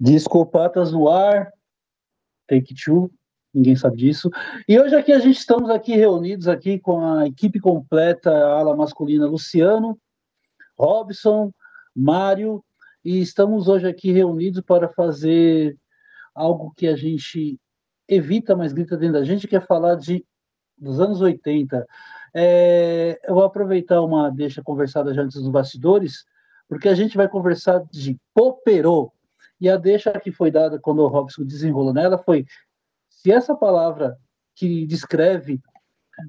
Discopatas no ar, take two, ninguém sabe disso. E hoje aqui a gente estamos aqui reunidos aqui com a equipe completa, a ala masculina Luciano, Robson, Mário, e estamos hoje aqui reunidos para fazer algo que a gente evita, mas grita dentro da gente, que é falar de dos anos 80. É, eu vou aproveitar uma deixa conversada já antes dos bastidores, porque a gente vai conversar de Poperô. E a deixa que foi dada quando o Robson desenrolou nela foi: se essa palavra que descreve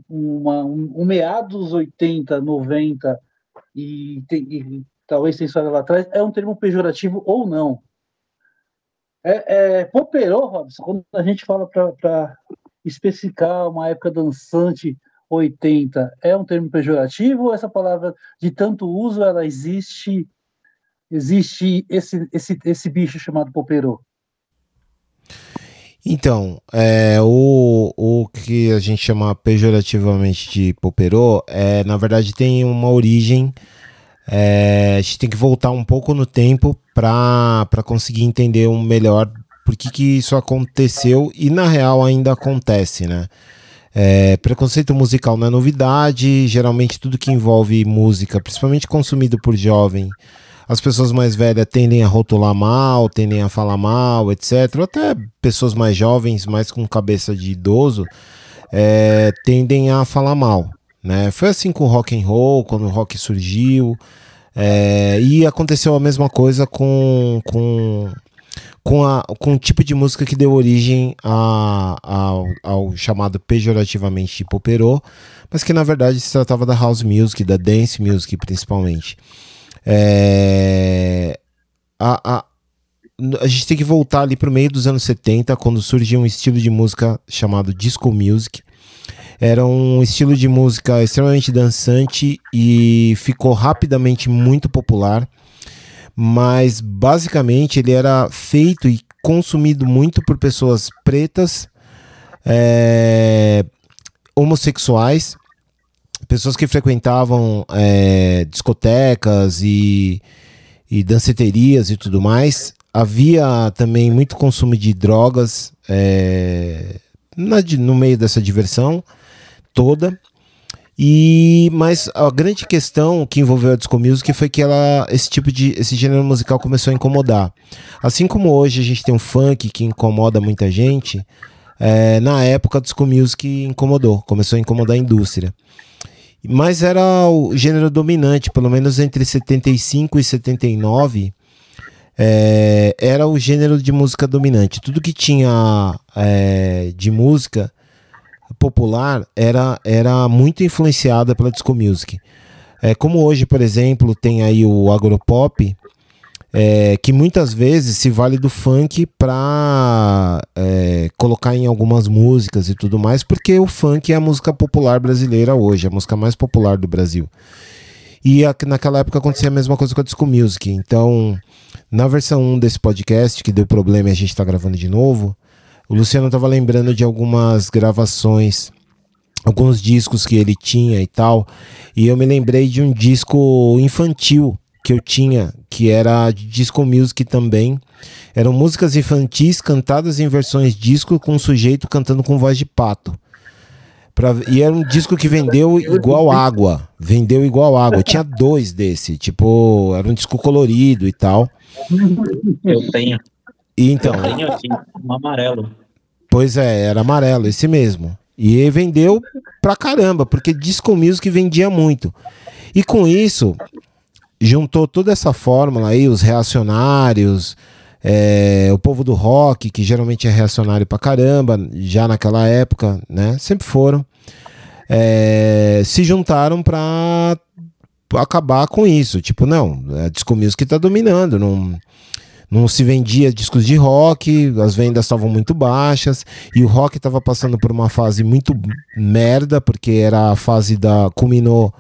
uma, um, um meados 80, 90 e, e talvez tem história lá atrás, é um termo pejorativo ou não. É, é Poperô, Robson, quando a gente fala para especificar uma época dançante 80, é um termo pejorativo ou essa palavra de tanto uso ela existe existe esse, esse, esse bicho chamado Poperô? Então, é, o, o que a gente chama pejorativamente de Poperô, é, na verdade tem uma origem, é, a gente tem que voltar um pouco no tempo para conseguir entender um melhor por que, que isso aconteceu e na real ainda acontece, né? É, preconceito musical não é novidade, geralmente tudo que envolve música, principalmente consumido por jovem, as pessoas mais velhas tendem a rotular mal, tendem a falar mal, etc. Até pessoas mais jovens, mais com cabeça de idoso, é, tendem a falar mal. Né? Foi assim com o rock and roll, quando o rock surgiu. É, e aconteceu a mesma coisa com, com, com, a, com o tipo de música que deu origem a, a, ao, chamado pejorativamente de poperô, mas que na verdade se tratava da house music, da dance music principalmente. É, a, a, a gente tem que voltar ali para o meio dos anos 70, quando surgiu um estilo de música chamado disco music. Era um estilo de música extremamente dançante e ficou rapidamente muito popular, mas basicamente ele era feito e consumido muito por pessoas pretas, é, homossexuais pessoas que frequentavam é, discotecas e, e danceterias e tudo mais. Havia também muito consumo de drogas é, na, no meio dessa diversão toda. E mas a grande questão que envolveu a disco music foi que ela esse tipo de esse gênero musical começou a incomodar. Assim como hoje a gente tem um funk que incomoda muita gente, é, na época a disco music incomodou, começou a incomodar a indústria mas era o gênero dominante, pelo menos entre 75 e 79, é, era o gênero de música dominante. Tudo que tinha é, de música popular era, era muito influenciada pela disco music. É, como hoje, por exemplo, tem aí o agropop, é, que muitas vezes se vale do funk para é, colocar em algumas músicas e tudo mais, porque o funk é a música popular brasileira hoje, a música mais popular do Brasil. E a, naquela época acontecia a mesma coisa com a Disco Music. Então, na versão 1 desse podcast, que deu problema e a gente está gravando de novo, o Luciano estava lembrando de algumas gravações, alguns discos que ele tinha e tal, e eu me lembrei de um disco infantil que eu tinha, que era disco music também. Eram músicas infantis cantadas em versões disco com um sujeito cantando com voz de pato. Pra, e era um disco que vendeu igual água. Vendeu igual água. Tinha dois desse. Tipo, era um disco colorido e tal. Eu tenho. E então. Eu aqui, um amarelo. Pois é, era amarelo, esse mesmo. E vendeu pra caramba, porque disco music vendia muito. E com isso, juntou toda essa fórmula aí, os reacionários, é, o povo do rock, que geralmente é reacionário pra caramba, já naquela época, né? Sempre foram. É, se juntaram pra acabar com isso. Tipo, não, a disco music tá dominando, não, não se vendia discos de rock, as vendas estavam muito baixas, e o rock estava passando por uma fase muito merda, porque era a fase da. culminou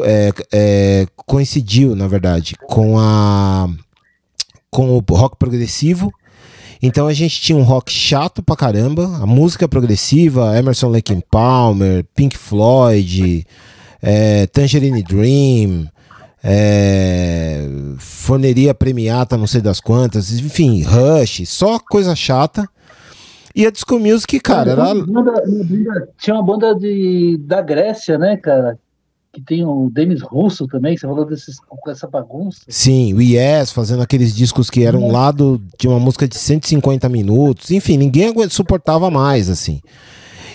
é, é, coincidiu, na verdade, com a com o rock progressivo. Então a gente tinha um rock chato pra caramba, a música progressiva, Emerson Lake Palmer, Pink Floyd, é, Tangerine Dream, é, Foneria Premiata, não sei das quantas, enfim, Rush, só coisa chata. E a Disco Music, cara, era... Tinha uma banda de, da Grécia, né, cara? que tem o Denis Russo também, você falou desses, com essa bagunça. Sim, o Yes, fazendo aqueles discos que eram um lado de uma música de 150 minutos, enfim, ninguém suportava mais, assim.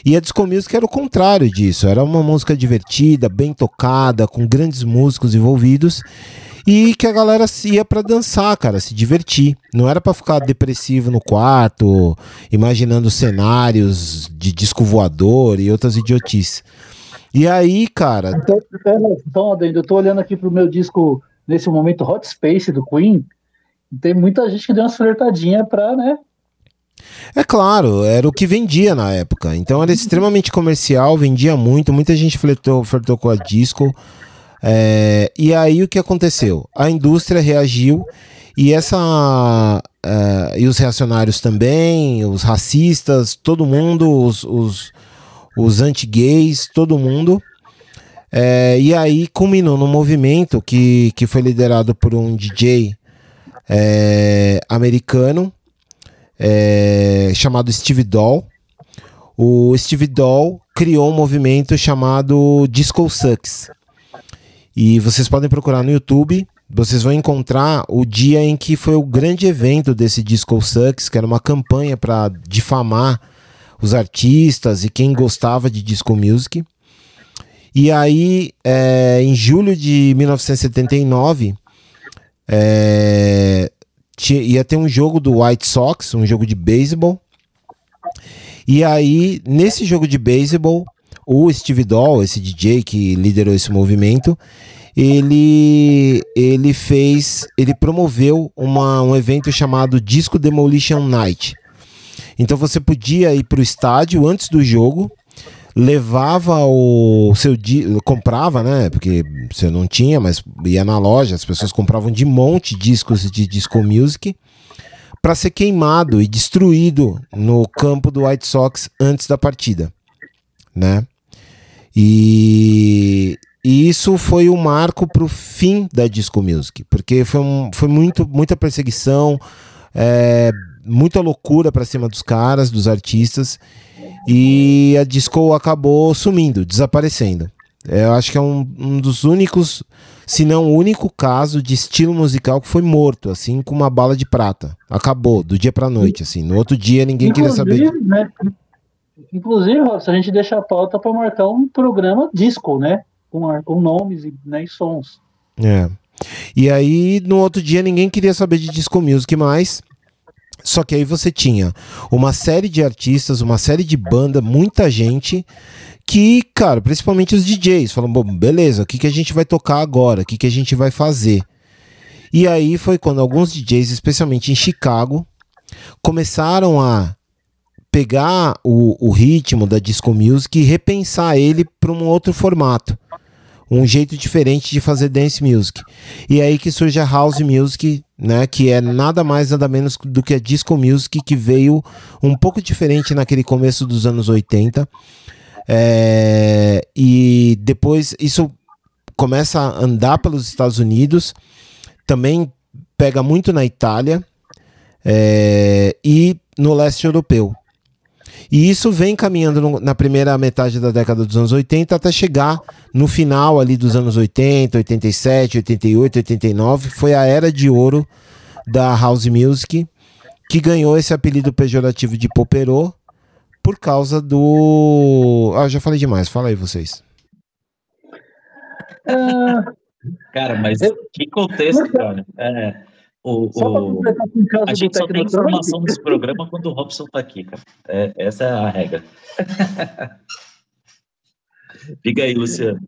E a Disco Music era o contrário disso, era uma música divertida, bem tocada, com grandes músicos envolvidos, e que a galera ia para dançar, cara, se divertir. Não era para ficar depressivo no quarto, imaginando cenários de disco voador e outras idiotices. E aí, cara. Então, então eu tô olhando aqui pro meu disco nesse momento Hot Space do Queen. Tem muita gente que deu umas flertadinhas pra, né? É claro, era o que vendia na época. Então era extremamente comercial, vendia muito, muita gente flertou, flertou com a disco. É, e aí o que aconteceu? A indústria reagiu e essa uh, e os reacionários também, os racistas, todo mundo, os, os os anti-gays, todo mundo. É, e aí culminou num movimento que, que foi liderado por um DJ é, americano é, chamado Steve Doll. O Steve Doll criou um movimento chamado Disco Sucks. E vocês podem procurar no YouTube, vocês vão encontrar o dia em que foi o grande evento desse Disco Sucks, que era uma campanha para difamar os artistas e quem gostava de disco music. E aí, é, em julho de 1979, é, tinha, ia ter um jogo do White Sox, um jogo de beisebol. E aí, nesse jogo de beisebol, o Steve Doll, esse DJ que liderou esse movimento, ele, ele fez, ele promoveu uma, um evento chamado Disco Demolition Night então você podia ir para o estádio antes do jogo, levava o seu comprava, né? Porque você não tinha, mas ia na loja, as pessoas compravam de monte discos de disco music para ser queimado e destruído no campo do White Sox antes da partida, né? E, e isso foi o um marco para o fim da disco music, porque foi, um, foi muito, muita perseguição, é, muita loucura para cima dos caras, dos artistas, e a disco acabou sumindo, desaparecendo. Eu acho que é um, um dos únicos, se não o único caso de estilo musical que foi morto, assim, com uma bala de prata. Acabou, do dia pra noite, assim. No outro dia ninguém inclusive, queria saber. Né, inclusive, se a gente deixa a pauta para marcar um programa disco, né? Com, com nomes né, e sons. É. E aí, no outro dia, ninguém queria saber de disco music mais. Só que aí você tinha uma série de artistas, uma série de banda, muita gente que, cara, principalmente os DJs, falam, bom, beleza, o que, que a gente vai tocar agora? O que, que a gente vai fazer? E aí foi quando alguns DJs, especialmente em Chicago, começaram a pegar o, o ritmo da disco music e repensar ele para um outro formato um jeito diferente de fazer dance music. E é aí que surge a house music, né, que é nada mais nada menos do que a disco music que veio um pouco diferente naquele começo dos anos 80. É, e depois isso começa a andar pelos Estados Unidos, também pega muito na Itália é, e no leste europeu. E isso vem caminhando no, na primeira metade da década dos anos 80 até chegar no final ali dos anos 80, 87, 88, 89. Foi a era de ouro da house music que ganhou esse apelido pejorativo de poperô por causa do. Ah, já falei demais. Fala aí vocês. Cara, mas que contexto, cara. É, o, o... A gente só tem informação desse programa quando o Robson tá aqui, cara. É, essa é a regra. Fica aí, Luciano.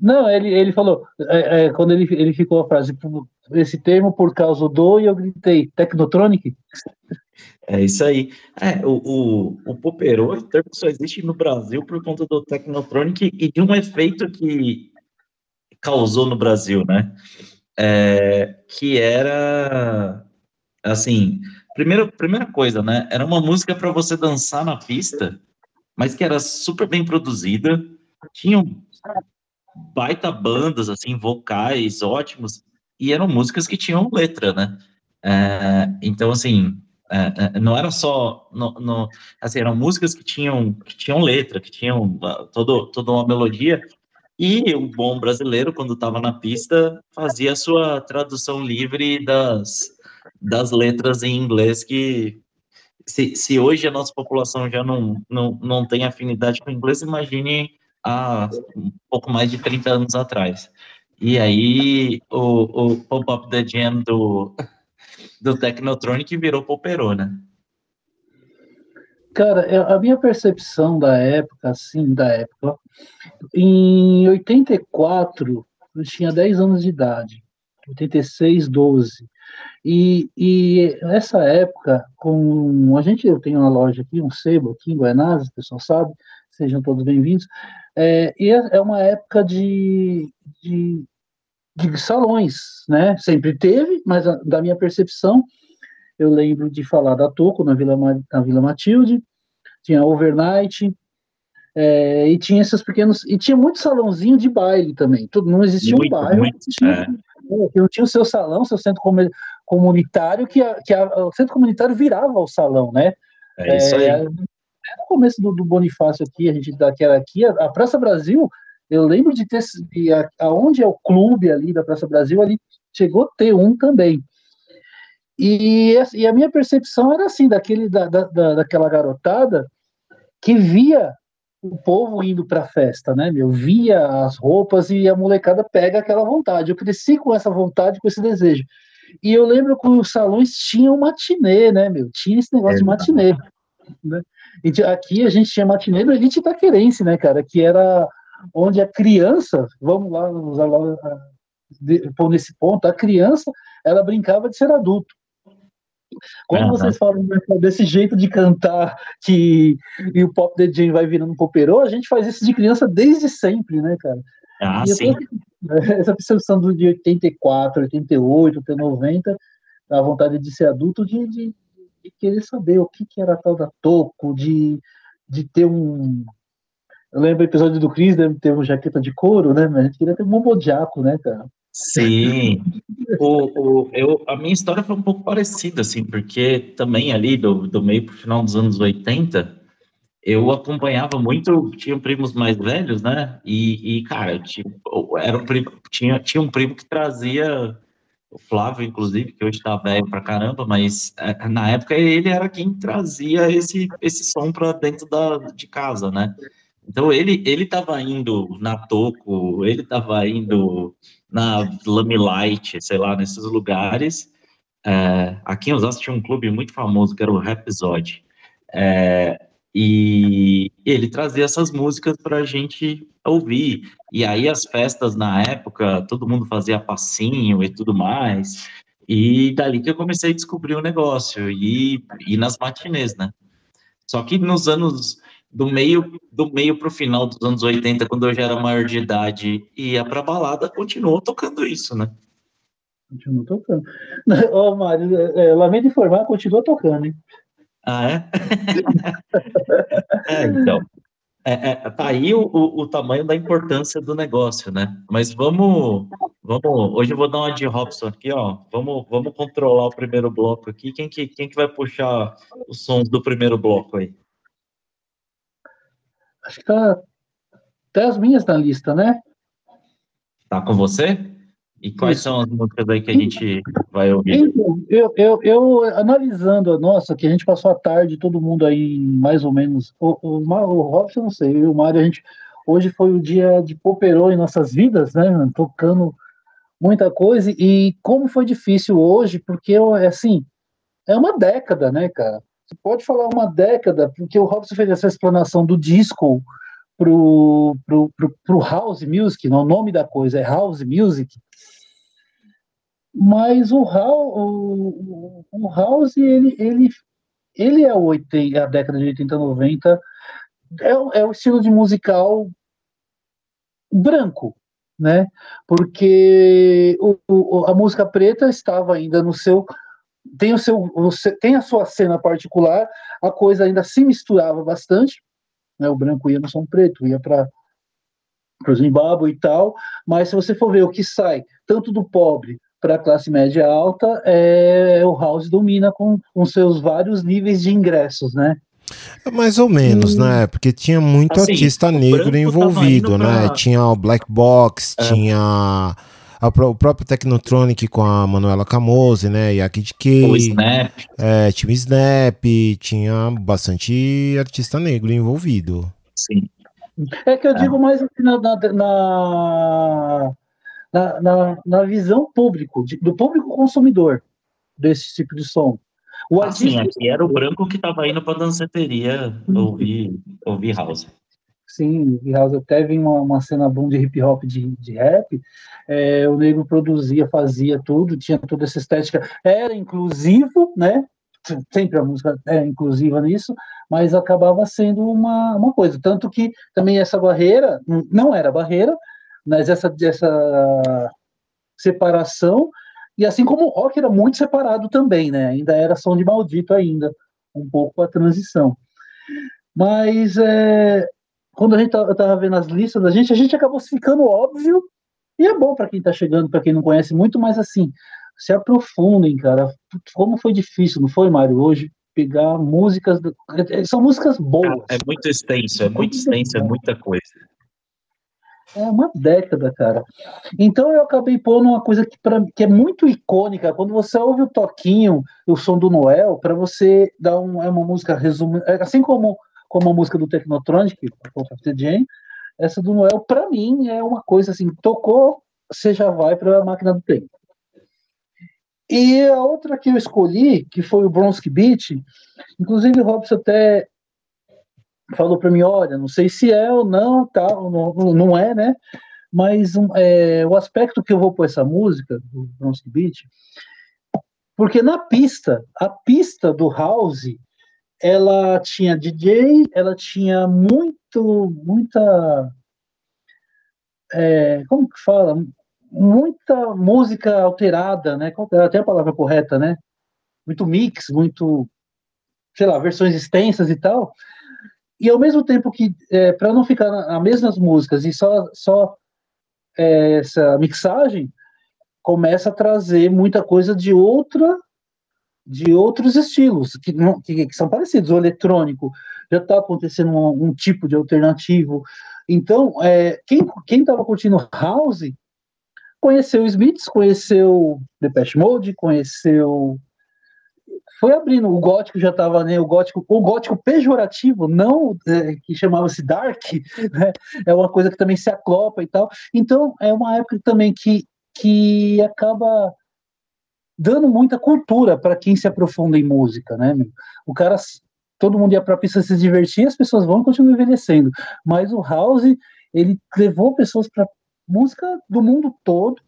Não, ele, ele falou, é, é, quando ele, ele ficou a frase, esse termo por causa do, e eu gritei, Technotronic? É isso aí. É, o, o, o Poperô, o termo só existe no Brasil por conta do Technotronic e de um efeito que causou no Brasil, né? É, que era assim, primeira, primeira coisa, né? Era uma música para você dançar na pista, mas que era super bem produzida, tinha baita bandas, assim, vocais ótimos, e eram músicas que tinham letra, né? É, então, assim, é, é não era só, no, no, assim, eram músicas que tinham, que tinham letra, que tinham uh, todo, toda uma melodia, e o bom brasileiro, quando estava na pista, fazia a sua tradução livre das, das letras em inglês que se, se hoje a nossa população já não, não, não tem afinidade com inglês, imagine há um pouco mais de 30 anos atrás. E aí o, o Pop-Up The Jam do, do Technotronic virou Poperô, né? Cara, a minha percepção da época, assim, da época, em 84, eu tinha 10 anos de idade, 86, 12. E, e nessa época, com a gente, eu tenho uma loja aqui, um sebo aqui em Guanás, o pessoal sabe, sejam todos bem-vindos. É, e é, é uma época de, de, de, salões, né? Sempre teve, mas a, da minha percepção, eu lembro de falar da Toco na Vila, na Vila Matilde, tinha Overnight, é, e tinha esses pequenos. E tinha muito salãozinho de baile também. Tudo, não existia muito, um bairro. Muito, existia, é. Não tinha o seu salão, seu centro comunitário, que, a, que a, o centro comunitário virava o salão, né? É isso aí. É, no começo do, do, Bonifácio aqui, a gente daquela aqui, a, a, Praça Brasil, eu lembro de ter, de, aonde é o clube ali da Praça Brasil, ali chegou a ter um também. E, e a minha percepção era assim, daquele, da, da, daquela garotada que via o povo indo para a festa, né, meu? Via as roupas e a molecada pega aquela vontade. Eu cresci com essa vontade, com esse desejo. E eu lembro que os salões tinham matinê, né, meu? Tinha esse negócio é, de matinê. Né? E aqui a gente tinha matinê do Elite Itaquerense, né, cara? Que era onde a criança, vamos lá usar lá, pôr nesse ponto, a criança, ela brincava de ser adulto. Quando uhum. vocês falam desse jeito de cantar que e o pop DJ vai virando poperô, a gente faz isso de criança desde sempre, né, cara? Ah, sim. essa percepção do de 84, 88, até 90, a vontade de ser adulto, de, de, de querer saber o que, que era tal da Toco, de, de ter um. Eu lembro do episódio do Chris, né, ter uma jaqueta de couro, né? Mas a gente queria ter um bombodiaco, né, cara? Sim. o, o, eu, a minha história foi um pouco parecida, assim, porque também ali do, do meio para o final dos anos 80, eu acompanhava muito, tinha primos mais velhos, né? E, e cara, tipo, era um primo, tinha, tinha um primo que trazia, o Flávio, inclusive, que hoje está velho pra caramba, mas é, na época ele era quem trazia esse, esse som para dentro da, de casa, né? Então ele ele estava indo na Toco, ele estava indo na Lamilight, sei lá, nesses lugares. É, aqui em Osasco tinha um clube muito famoso que era o Rhapsody. É, e ele trazia essas músicas para a gente ouvir. E aí as festas na época, todo mundo fazia passinho e tudo mais. E dali que eu comecei a descobrir o negócio e, e nas matinês, né? Só que nos anos do meio do meio para o final dos anos 80, quando eu já era maior de idade e ia para balada, continuou tocando isso, né? Continua tocando. Ô, oh, Mário, é, lamento informar, continua tocando, hein? Ah, é? é, então. É, é, tá aí o, o, o, tamanho da importância do negócio, né? Mas vamos, vamos. Hoje eu vou dar uma de Robson aqui, ó. Vamos, vamos controlar o primeiro bloco aqui. Quem que, quem que vai puxar os sons do primeiro bloco aí? Acho que tá até as minhas na lista, né? Tá com você? E quais Isso. são as músicas aí que a gente vai ouvir? Então, eu, eu, eu, analisando a nossa, que a gente passou a tarde, todo mundo aí, mais ou menos. O, o, o Robson, não sei, o Mário, a gente. Hoje foi o dia de Poperô em nossas vidas, né? Tocando muita coisa. E como foi difícil hoje, porque, assim, é uma década, né, cara? Você pode falar uma década, porque o Robson fez essa explanação do disco pro, pro, pro, pro house music, não, o nome da coisa é house music, mas o o, o house ele, ele, ele é o 80, a década de 80, 90, é, é o estilo de musical branco, né? Porque o, o, a música preta estava ainda no seu tem o seu tem a sua cena particular, a coisa ainda se misturava bastante, né? O branco ia no som preto, ia para o Zimbábue e tal, mas se você for ver o que sai tanto do pobre para a classe média alta, é, o house domina com, com seus vários níveis de ingressos, né? Mais ou menos, hum. né? Porque tinha muito assim, artista negro envolvido, né? Pra... Tinha o Black Box, é. tinha a, o próprio Technotronic com a Manuela Camose, né? E a Kid K. O Snap. É, tinha o Snap, tinha bastante artista negro envolvido. Sim. É que eu é. digo mais assim, na, na, na, na, na visão público, de, do público consumidor desse tipo de som. O ah, artista... Sim, aqui era o branco que estava indo para danceteria ouvir, ouvir house. Sim, house até vi uma, uma cena boom de hip hop, de, de rap, é, o negro produzia, fazia tudo, tinha toda essa estética, era inclusivo, né? Sempre a música é inclusiva nisso, mas acabava sendo uma, uma coisa. Tanto que também essa barreira, não era barreira, mas essa, essa separação, e assim como o rock era muito separado também, né? Ainda era som de maldito ainda, um pouco a transição. Mas é, quando a gente eu tava vendo as listas da gente, a gente acabou ficando óbvio, e é bom para quem está chegando, para quem não conhece muito, mas assim, se aprofundem, cara. Como foi difícil, não foi, Mário, hoje pegar músicas, são músicas boas. É muito extenso, é muito extenso, é muita coisa. É uma década, cara. Então eu acabei pondo uma coisa que, pra, que é muito icônica. Quando você ouve o toquinho, o som do Noel, para você dar um, é uma música resumida, é assim como, como a música do Technotronic, the Jane, essa do Noel, para mim, é uma coisa assim, tocou, você já vai para a máquina do tempo. E a outra que eu escolhi, que foi o Bronski Beat, inclusive o Robson até falou para mim, olha, não sei se é ou não, tal, não, não é, né? Mas é, o aspecto que eu vou pôr essa música, do Bronze Beat, porque na pista, a pista do House, ela tinha DJ, ela tinha muito, muita, é, como que fala? Muita música alterada, né? Até a palavra correta, né? Muito mix, muito, sei lá, versões extensas e tal. E ao mesmo tempo que, é, para não ficar nas mesmas músicas e só, só é, essa mixagem, começa a trazer muita coisa de outra de outros estilos que, não, que, que são parecidos. O eletrônico já está acontecendo um, um, tipo de alternativo. Então, é, quem estava curtindo House conheceu Smiths, conheceu Depeche Mode, conheceu foi abrindo. O gótico já estava, né? O gótico, o gótico pejorativo, não é, que chamava-se dark, né? É uma coisa que também se aclopa e tal. Então é uma época também que que acaba dando muita cultura para quem se aprofunda em música, né? O cara, todo mundo ia para a pista se divertir, as pessoas vão continuar envelhecendo. Mas o House ele levou pessoas para música do mundo todo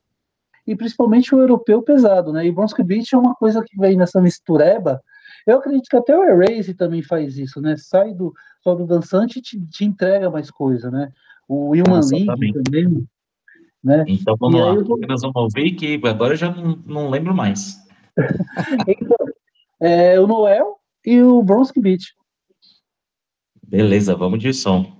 e principalmente o europeu pesado, né? E Bronski Beat é uma coisa que vem nessa mistureba. Eu acredito que até o Erase também faz isso, né? Sai do só do dançante e te, te entrega mais coisa, né? O Human League também. Né? Então vamos e lá, que nós vamos ouvir que agora eu já não, não lembro mais. então, é, o Noel e o Bronski Beat. Beleza, vamos de som.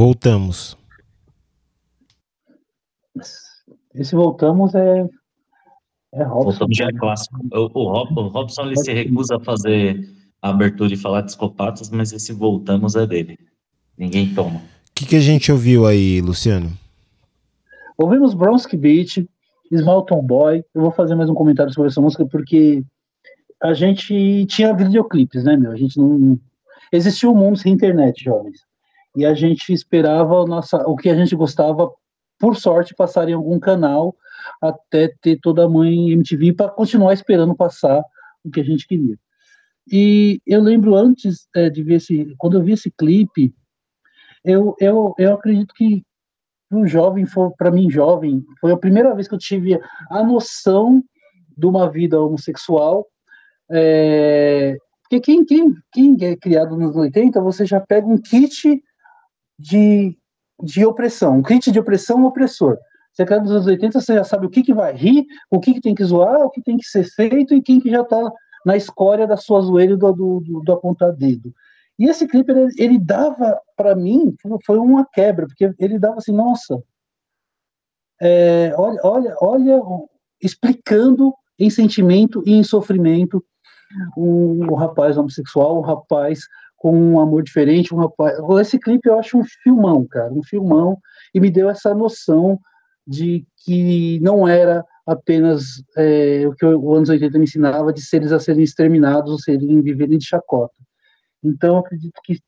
Voltamos. Esse voltamos é. É Robson. Voltamos já é clássico. O, o, Rob, o Robson ele se recusa a fazer a abertura e falar de psicopatas, mas esse voltamos é dele. Ninguém toma. O que, que a gente ouviu aí, Luciano? Ouvimos Bronski Beat, Small Boy. Eu vou fazer mais um comentário sobre essa música porque a gente tinha videoclipes, né, meu? A gente não. Existia um mundo sem internet, jovens e a gente esperava nossa, o que a gente gostava, por sorte, passar em algum canal até ter toda a mãe MTV para continuar esperando passar o que a gente queria. E eu lembro antes é, de ver esse, quando eu vi esse clipe, eu, eu, eu acredito que um jovem, para mim jovem, foi a primeira vez que eu tive a noção de uma vida homossexual é, porque quem, quem, quem é criado nos 80, você já pega um kit de, de opressão, um kit de opressão opressor. Você acaba nos anos 80, você já sabe o que, que vai rir, o que, que tem que zoar, o que tem que ser feito e quem que já está na escória da sua zoeira do, do, do, do apontar dedo. E esse clipe, ele, ele dava, para mim, foi uma quebra, porque ele dava assim, nossa, é, olha, olha, olha, explicando em sentimento e em sofrimento o, o rapaz homossexual, o rapaz com um amor diferente, um rapaz. Esse clipe eu acho um filmão, cara, um filmão, e me deu essa noção de que não era apenas é, o que o anos 80 me ensinava de seres a serem exterminados ou serem viverem de chacota. Então, acredito que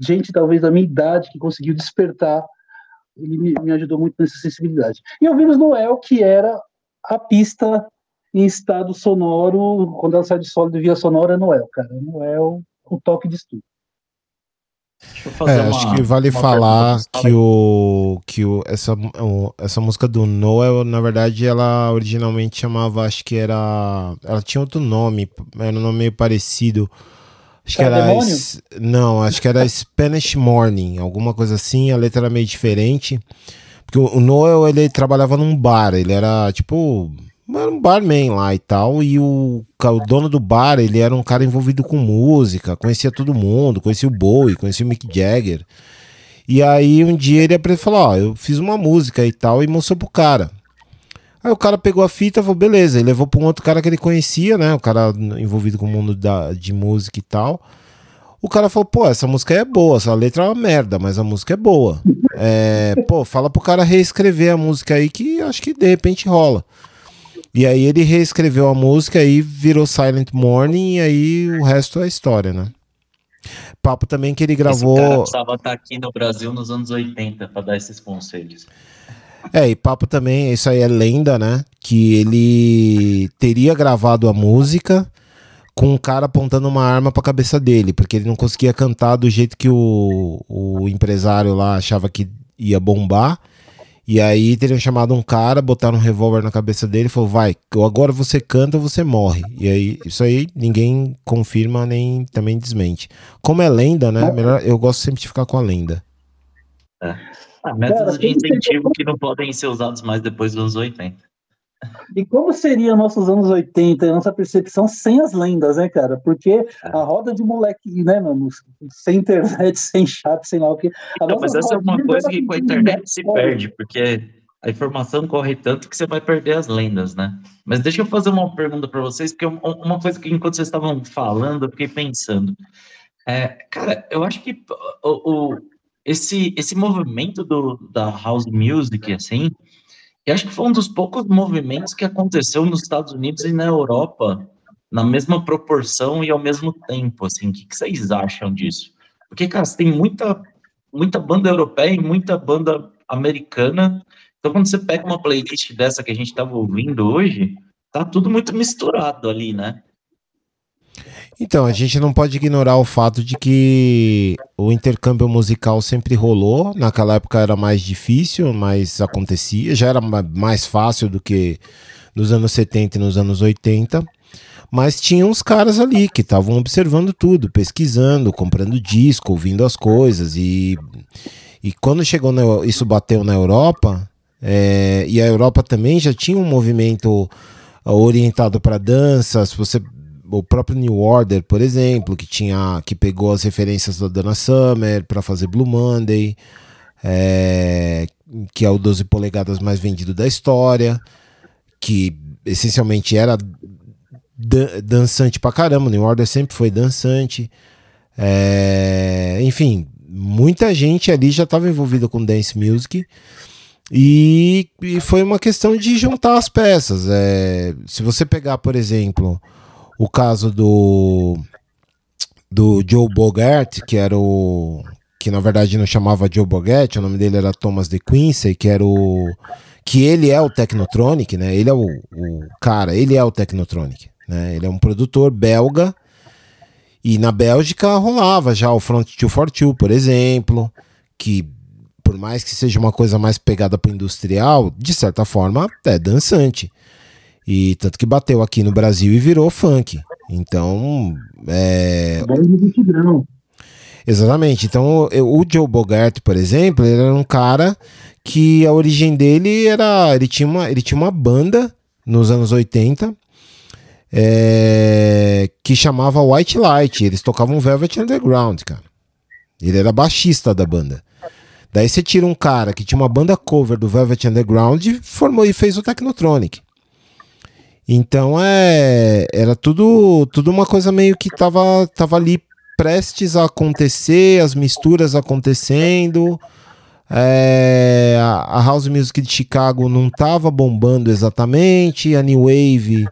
gente, talvez da minha idade, que conseguiu despertar, ele me, me ajudou muito nessa sensibilidade. E ouvimos Noel, que era a pista em estado sonoro, quando ela sai de solo de via sonora, é Noel, cara. Noel, o toque de estúdio. É, uma, acho que vale falar que o que o, essa, o, essa música do Noel, na verdade, ela originalmente chamava, acho que era, ela tinha outro nome, era um nome meio parecido. Acho que era não, acho que era Spanish Morning, alguma coisa assim, a letra era meio diferente. Porque o Noel ele trabalhava num bar, ele era tipo um barman lá e tal, e o, o, dono do bar, ele era um cara envolvido com música, conhecia todo mundo, conhecia o Bowie, conhecia o Mick Jagger. E aí um dia ele falou, ó, eu fiz uma música e tal, e mostrou pro cara. Aí o cara pegou a fita e falou, beleza, e levou pra um outro cara que ele conhecia, né, o cara envolvido com o mundo da, de música e tal. O cara falou, pô, essa música é boa, essa letra é uma merda, mas a música é boa. É, pô, fala pro cara reescrever a música aí que acho que de repente rola. E aí ele reescreveu a música e virou Silent Morning, e aí o resto é história, né? Papo também que ele gravou. Esse cara precisava estar aqui no Brasil nos anos 80 para dar esses conselhos. É, e papo também, isso aí é lenda, né? Que ele teria gravado a música com um cara apontando uma arma para a cabeça dele, porque ele não conseguia cantar do jeito que o, o empresário lá achava que ia bombar. E aí teriam chamado um cara, botaram um revólver na cabeça dele e falou: vai, agora você canta ou você morre. E aí, isso aí ninguém confirma nem também desmente. Como é lenda, né? Melhor, eu gosto sempre de ficar com a lenda. É. Ah, métodos de incentivo que não podem ser usados mais depois dos anos 80. E como seria nossos anos 80, a nossa percepção sem as lendas, né, cara? Porque é. a roda de moleque, né, mano, sem internet, sem chat, sem lá o que. Então, mas essa é uma coisa que com a internet se perde, porque a informação corre tanto que você vai perder as lendas, né? Mas deixa eu fazer uma pergunta para vocês, porque uma coisa que enquanto vocês estavam falando, eu fiquei pensando. É, cara, eu acho que o, o, esse, esse movimento do, da house music, assim, eu acho que foi um dos poucos movimentos que aconteceu nos Estados Unidos e na Europa na mesma proporção e ao mesmo tempo, assim, o que, que vocês acham disso? Porque, cara, você tem muita, muita banda europeia e muita banda americana, então quando você pega uma playlist dessa que a gente estava ouvindo hoje, tá tudo muito misturado ali, né? Então, a gente não pode ignorar o fato de que o intercâmbio musical sempre rolou. Naquela época era mais difícil, mas acontecia. Já era mais fácil do que nos anos 70 e nos anos 80. Mas tinha uns caras ali que estavam observando tudo, pesquisando, comprando disco, ouvindo as coisas. E, e quando chegou na, isso bateu na Europa, é, e a Europa também já tinha um movimento orientado para dança. Se você o próprio New Order, por exemplo, que tinha que pegou as referências da Donna Summer para fazer Blue Monday, é, que é o 12 polegadas mais vendido da história, que essencialmente era dançante pra caramba. New Order sempre foi dançante. É, enfim, muita gente ali já estava envolvida com dance music. E, e, foi uma questão de juntar as peças. É, se você pegar, por exemplo, o caso do do Joe Bogart, que era o que na verdade não chamava Joe Bogart, o nome dele era Thomas de Quincy, que era o que ele é o Technotronic, né? Ele é o, o cara, ele é o Technotronic, né? Ele é um produtor belga e na Bélgica rolava já o Front 242, por exemplo, que por mais que seja uma coisa mais pegada para industrial, de certa forma é dançante. E tanto que bateu aqui no Brasil e virou funk. Então, é. Exatamente. Então, o Joe Bogart, por exemplo, ele era um cara que a origem dele era. Ele tinha uma, ele tinha uma banda nos anos 80 é, que chamava White Light. Eles tocavam Velvet Underground, cara. Ele era baixista da banda. Daí você tira um cara que tinha uma banda cover do Velvet Underground e formou e fez o Technotronic. Então é, era tudo, tudo uma coisa meio que tava, tava ali prestes a acontecer, as misturas acontecendo. É, a, House Music de Chicago não tava bombando exatamente, a New Wave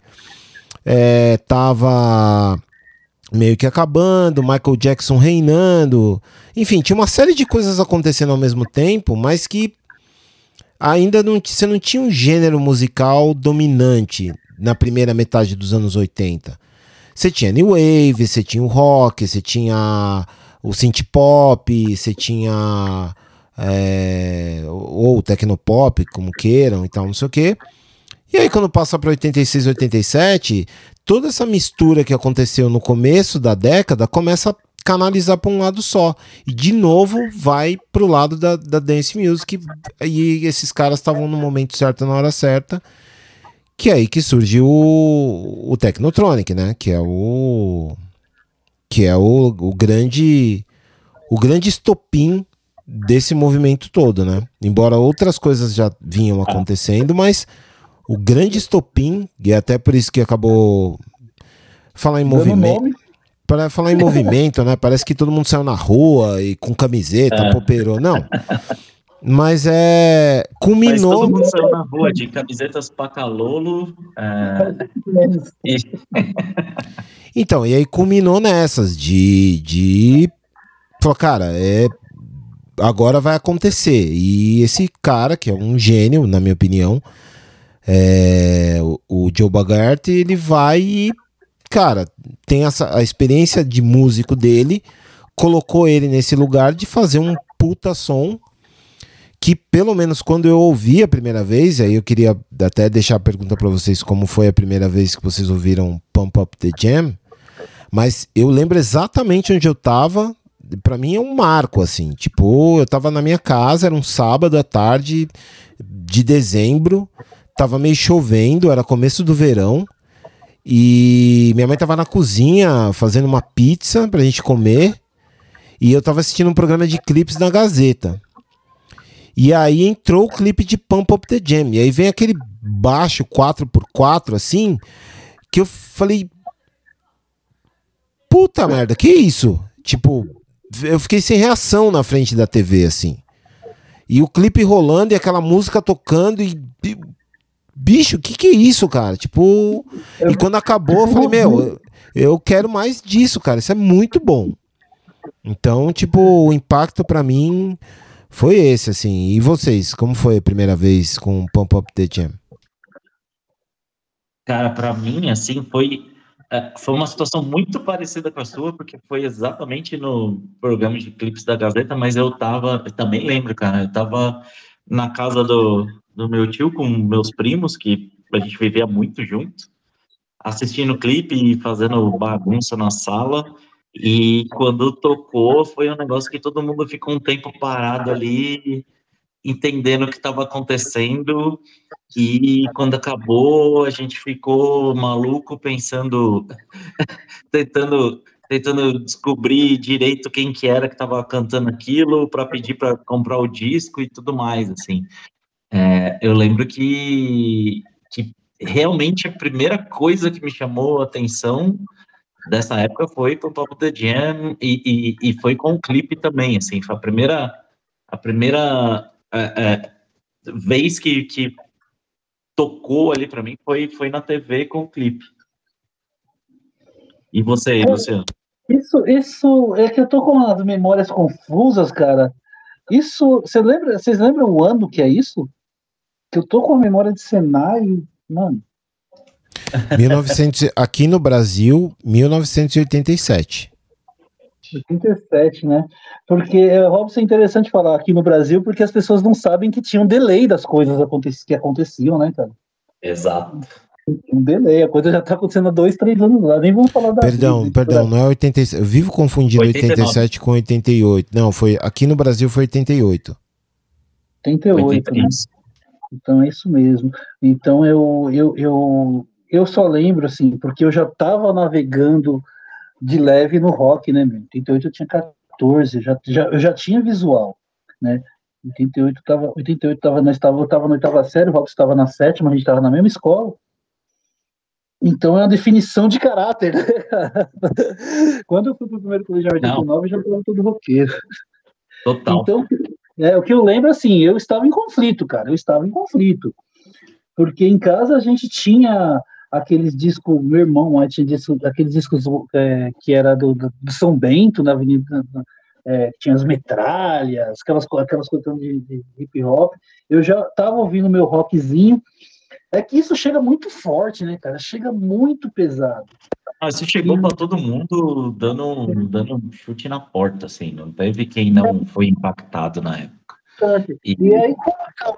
é, tava meio que acabando, Michael Jackson reinando. Enfim, tinha uma série de coisas acontecendo ao mesmo tempo, mas que ainda não, você não tinha um gênero musical dominante na primeira metade dos anos 80. Você tinha New Wave, você tinha o rock, você tinha o synth pop, você tinha é, ou o tecnopop, como queiram e tal, não sei o quê. E aí quando passa para 86, 87, toda essa mistura que aconteceu no começo da década começa a canalizar para um lado só. E de novo vai para o lado da, da dance music. E esses caras estavam no momento certo, na hora certa. Que é aí que surge o, o Technotronic, né? Que é o. Que é o, o grande. O grande estopim desse movimento todo, né? Embora outras coisas já vinham acontecendo, mas o grande estopim, e é até por isso que acabou falar em movimento. Para falar em movimento, né? Parece que todo mundo saiu na rua e com camiseta, é. poperou. Não. Mas é. Culminou. Mas todo mundo saiu na rua de camisetas Pacalolo. É... então, e aí culminou nessas de. de... Falou, cara, é agora vai acontecer. E esse cara, que é um gênio, na minha opinião, é, o, o Joe Bagart, ele vai e, cara, tem essa, a experiência de músico dele, colocou ele nesse lugar de fazer um puta som que pelo menos quando eu ouvi a primeira vez, aí eu queria até deixar a pergunta para vocês como foi a primeira vez que vocês ouviram Pump Up the Jam, mas eu lembro exatamente onde eu tava para mim é um marco, assim. Tipo, eu tava na minha casa, era um sábado à tarde de dezembro, tava meio chovendo, era começo do verão. E minha mãe tava na cozinha fazendo uma pizza pra gente comer. E eu tava assistindo um programa de clipes na Gazeta. E aí entrou o clipe de Pump Up the Jam. E aí vem aquele baixo 4x4 assim, que eu falei, puta merda, que isso? Tipo, eu fiquei sem reação na frente da TV, assim. E o clipe rolando e aquela música tocando e. Bicho, o que, que é isso, cara? Tipo. E quando acabou, eu falei, meu, eu quero mais disso, cara. Isso é muito bom. Então, tipo, o impacto para mim foi esse, assim. E vocês, como foi a primeira vez com Pump Up the Jam? Cara, para mim, assim, foi é, foi uma situação muito parecida com a sua, porque foi exatamente no programa de clipes da Gazeta, mas eu tava, eu também lembro, cara, eu tava na casa do, do meu tio com meus primos, que a gente vivia muito junto, assistindo o clipe e fazendo bagunça na sala, e quando tocou, foi um negócio que todo mundo ficou um tempo parado ali, entendendo o que estava acontecendo. E quando acabou a gente ficou maluco pensando tentando tentando descobrir direito quem que era que estava cantando aquilo para pedir para comprar o disco e tudo mais assim. É, eu lembro que, que realmente a primeira coisa que me chamou a atenção dessa época foi o Pop the Jam e, e, e foi com o clipe também assim foi a primeira a primeira é, é, vez que, que tocou ali para mim foi, foi na TV com o clipe. E você aí, é, Luciano? Isso, isso é que eu tô com as memórias confusas, cara. Isso, você lembra, vocês lembram o ano que é isso? Que eu tô com a memória de cenário, mano. 1900, aqui no Brasil, 1987. 87, né? Porque, é, Robson, é interessante falar aqui no Brasil, porque as pessoas não sabem que tinha um delay das coisas que aconteciam, né, cara? Exato. Um delay, a coisa já tá acontecendo há dois, três anos lá, nem vamos falar da Perdão, vida, perdão, não é 87, eu vivo confundindo 89. 87 com 88. Não, foi, aqui no Brasil foi 88. 88, 83. né? Então é isso mesmo. Então eu, eu, eu, eu só lembro, assim, porque eu já estava navegando de leve no rock, né, meu? 88 eu tinha 14, já, já, eu já tinha visual, né? 88 tava, 88 tava, nós tava, eu tava na oitava série, o Robson estava na sétima, a gente estava na mesma escola. Então é uma definição de caráter, né? Quando eu fui pro primeiro colegial em 89, já estava todo roqueiro. Total. Então, é, o que eu lembro, assim, eu estava em conflito, cara, eu estava em conflito. Porque em casa a gente tinha aqueles discos, meu irmão tinha disco, aqueles discos é, que era do, do, São Bento, na Avenida, é, tinha as metralhas, aquelas, aquelas coisas de, de hip hop. Eu já tava ouvindo meu rockzinho. É que isso chega muito forte, né, cara? Chega muito pesado. Ah, isso chegou para todo mundo dando, dando um chute na porta, assim, não teve quem não foi impactado na época. E, e aí,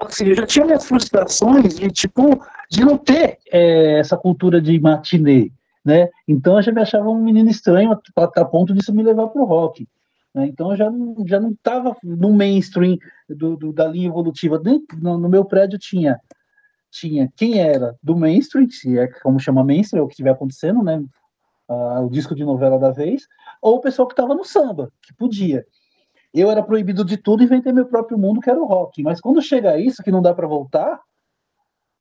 assim, eu já tinha minhas frustrações de, tipo, de não ter é, essa cultura de matinê, né? Então eu já me achava um menino estranho a, a ponto disso me levar pro rock. Né? Então eu já, já não estava no mainstream do, do, da linha evolutiva. No, no, meu prédio tinha tinha quem era do mainstream, se é como chama mainstream, é o que estiver acontecendo, né? Ah, o disco de novela da vez, ou o pessoal que estava no samba, que podia. Eu era proibido de tudo e inventei meu próprio mundo, que era o rock. Mas quando chega isso, que não dá para voltar,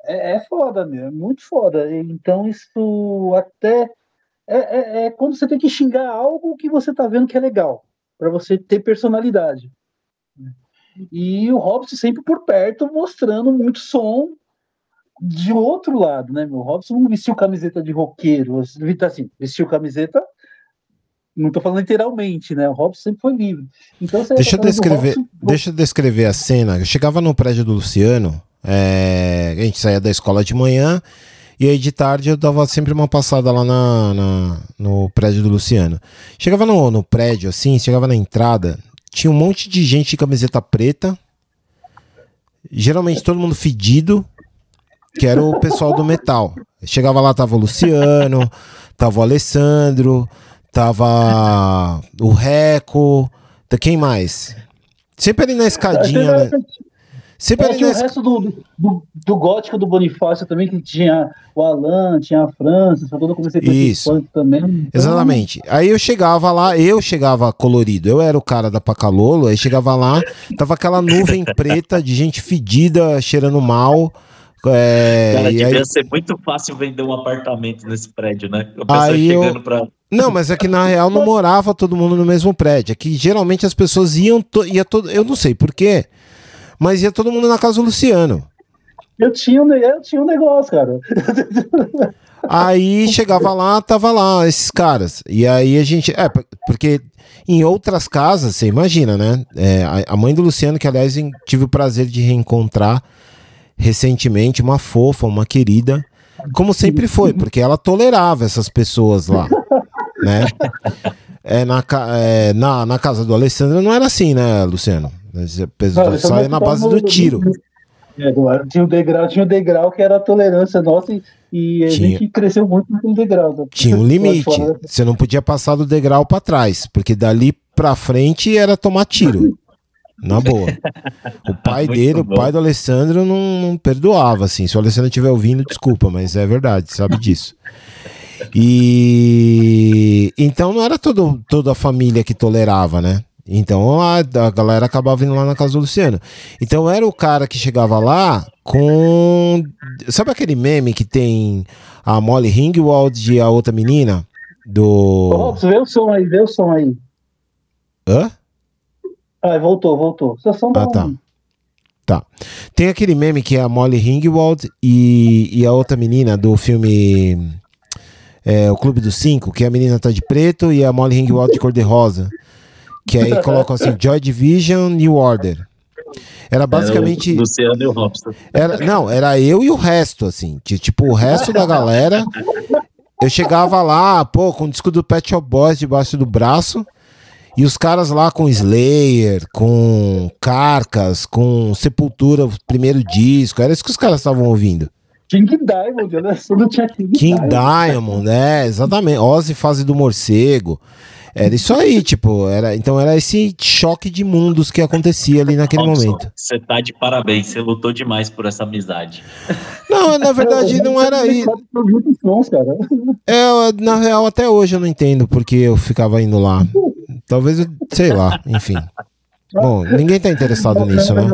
é, é foda mesmo, é muito foda. Então isso até é, é, é, quando você tem que xingar algo que você tá vendo que é legal, para você ter personalidade. E o Robson sempre por perto, mostrando muito som de outro lado, né? Meu Robson não vestiu camiseta de roqueiro, assim, vestiu camiseta não estou falando literalmente, né? O Robson sempre foi livre. Então, deixa, eu descrever, Robson... deixa eu descrever a cena. Eu chegava no prédio do Luciano, é, a gente saía da escola de manhã e aí de tarde eu dava sempre uma passada lá na, na no prédio do Luciano. Chegava no, no prédio, assim, chegava na entrada, tinha um monte de gente de camiseta preta, geralmente todo mundo fedido, que era o pessoal do metal. Chegava lá, tava o Luciano, tava o Alessandro, Tava o Reco. Quem mais? Sempre ali na escadinha, né? Sempre é, ali na o resto do, do, do, gótico do Bonifácio também, que tinha o Alan, tinha a França, só quando eu comecei com Isso. também. Então... Exatamente. Aí eu chegava lá, eu chegava colorido, eu era o cara da Pacalolo, aí chegava lá, tava aquela nuvem preta de gente fedida, cheirando mal. É, Cara, devia aí... ser muito fácil vender um apartamento nesse prédio, né? O pessoal aí chegando eu... pra. Não, mas é que na real não morava todo mundo no mesmo prédio. É que geralmente as pessoas iam. To... Ia todo... Eu não sei porquê, mas ia todo mundo na casa do Luciano. Eu tinha, um, eu tinha um negócio, cara. Aí chegava lá, tava lá esses caras. E aí a gente. É, porque em outras casas, você imagina, né? É, a mãe do Luciano, que aliás tive o prazer de reencontrar recentemente uma fofa, uma querida, como sempre foi, porque ela tolerava essas pessoas lá, né? É, na, é, na, na casa do Alessandro não era assim, né, Luciano? Só ia na base do tiro. É, tinha o degrau, tinha o degrau que era a tolerância nossa e, e a tinha, gente cresceu muito naquele degrau. Né? Tinha um limite. Você não podia passar do degrau para trás, porque dali para frente era tomar tiro. Na boa. O pai dele, bom. o pai do Alessandro, não, não, perdoava, assim. Se o Alessandro estiver ouvindo, desculpa, mas é verdade, sabe disso. E então não era todo, toda a família que tolerava, né? Então a, a galera acabava indo lá na casa do Luciano. Então era o cara que chegava lá com. Sabe aquele meme que tem a Molly Ringwald e a outra menina? Do. Oh, vê o som aí, vê o som aí. Hã? Ah, voltou, voltou. Situação ah, tá. Tá. Tem aquele meme que é a Molly Ringwald e, e a outra menina do filme é, O Clube dos Cinco, que a menina tá de preto e a Molly Ringwald de cor-de-rosa. Que aí colocam assim, Joy Division, New Order. Era basicamente. Era Luciano e o Robson. Era, não, era eu e o resto, assim. Tipo, o resto da galera. Eu chegava lá, pô, com o disco do Pet Shop Boys debaixo do braço. E os caras lá com Slayer, com Carcas, com Sepultura, primeiro disco, era isso que os caras estavam ouvindo. King Diamond, né? Não tinha King, King Diamond. Diamond, é, exatamente. Ozzy Fase do Morcego. Era isso aí, tipo, era, então era esse choque de mundos que acontecia ali naquele Robson, momento. Você tá de parabéns, você lutou demais por essa amizade. Não, na verdade não era isso. É, na real, até hoje eu não entendo porque eu ficava indo lá. Talvez, sei lá, enfim. Bom, ninguém está interessado nisso, né?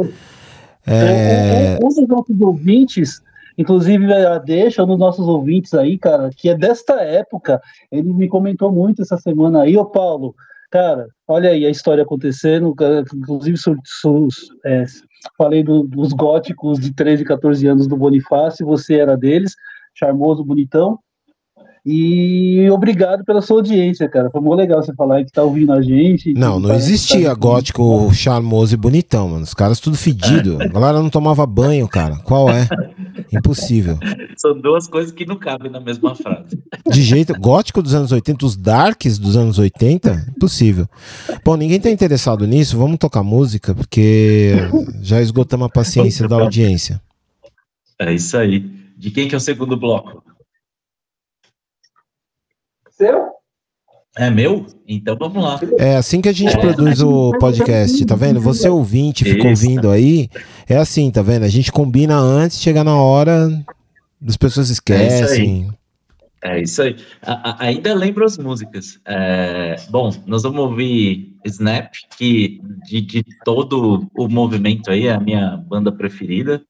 É... Dos nossos ouvintes, inclusive deixa um dos nossos ouvintes aí, cara, que é desta época, ele me comentou muito essa semana aí, ô Paulo, cara, olha aí a história acontecendo, inclusive su, su, é, falei do, dos góticos de 13, 14 anos do Bonifácio, você era deles, charmoso, bonitão, E obrigado pela sua audiência, cara. Foi muito legal você falar que tá ouvindo a gente. Não, não existia tá gótico charmoso e bonitão, mano. Os caras tudo fedido. A galera não tomava banho, cara. Qual é? Impossível. São duas coisas que não cabem na mesma frase. De jeito. Gótico dos anos 80, os darks dos anos 80? Impossível. Bom, ninguém tá interessado nisso. Vamos tocar música, porque já esgotamos a paciência da audiência. É isso aí. De quem que é o segundo bloco? Seu? É meu? Então vamos lá. É assim que a gente é, produz o podcast, tá vendo? Você ouvinte, ficou ouvindo aí, é assim, tá vendo? A gente combina antes, chega na hora, as pessoas esquecem. É isso aí. É isso aí. A, a, ainda lembro as músicas. É, bom, nós vamos ouvir Snap, que de, de todo o movimento aí é a minha banda preferida.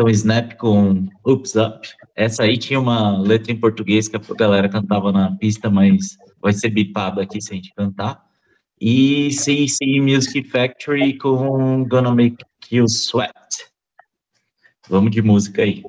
Então, Snap com Oops Up. Essa aí tinha uma letra em português que a galera cantava na pista, mas vai ser bipado aqui se a gente cantar. E CC Music Factory com Gonna Make You Sweat. Vamos de música aí.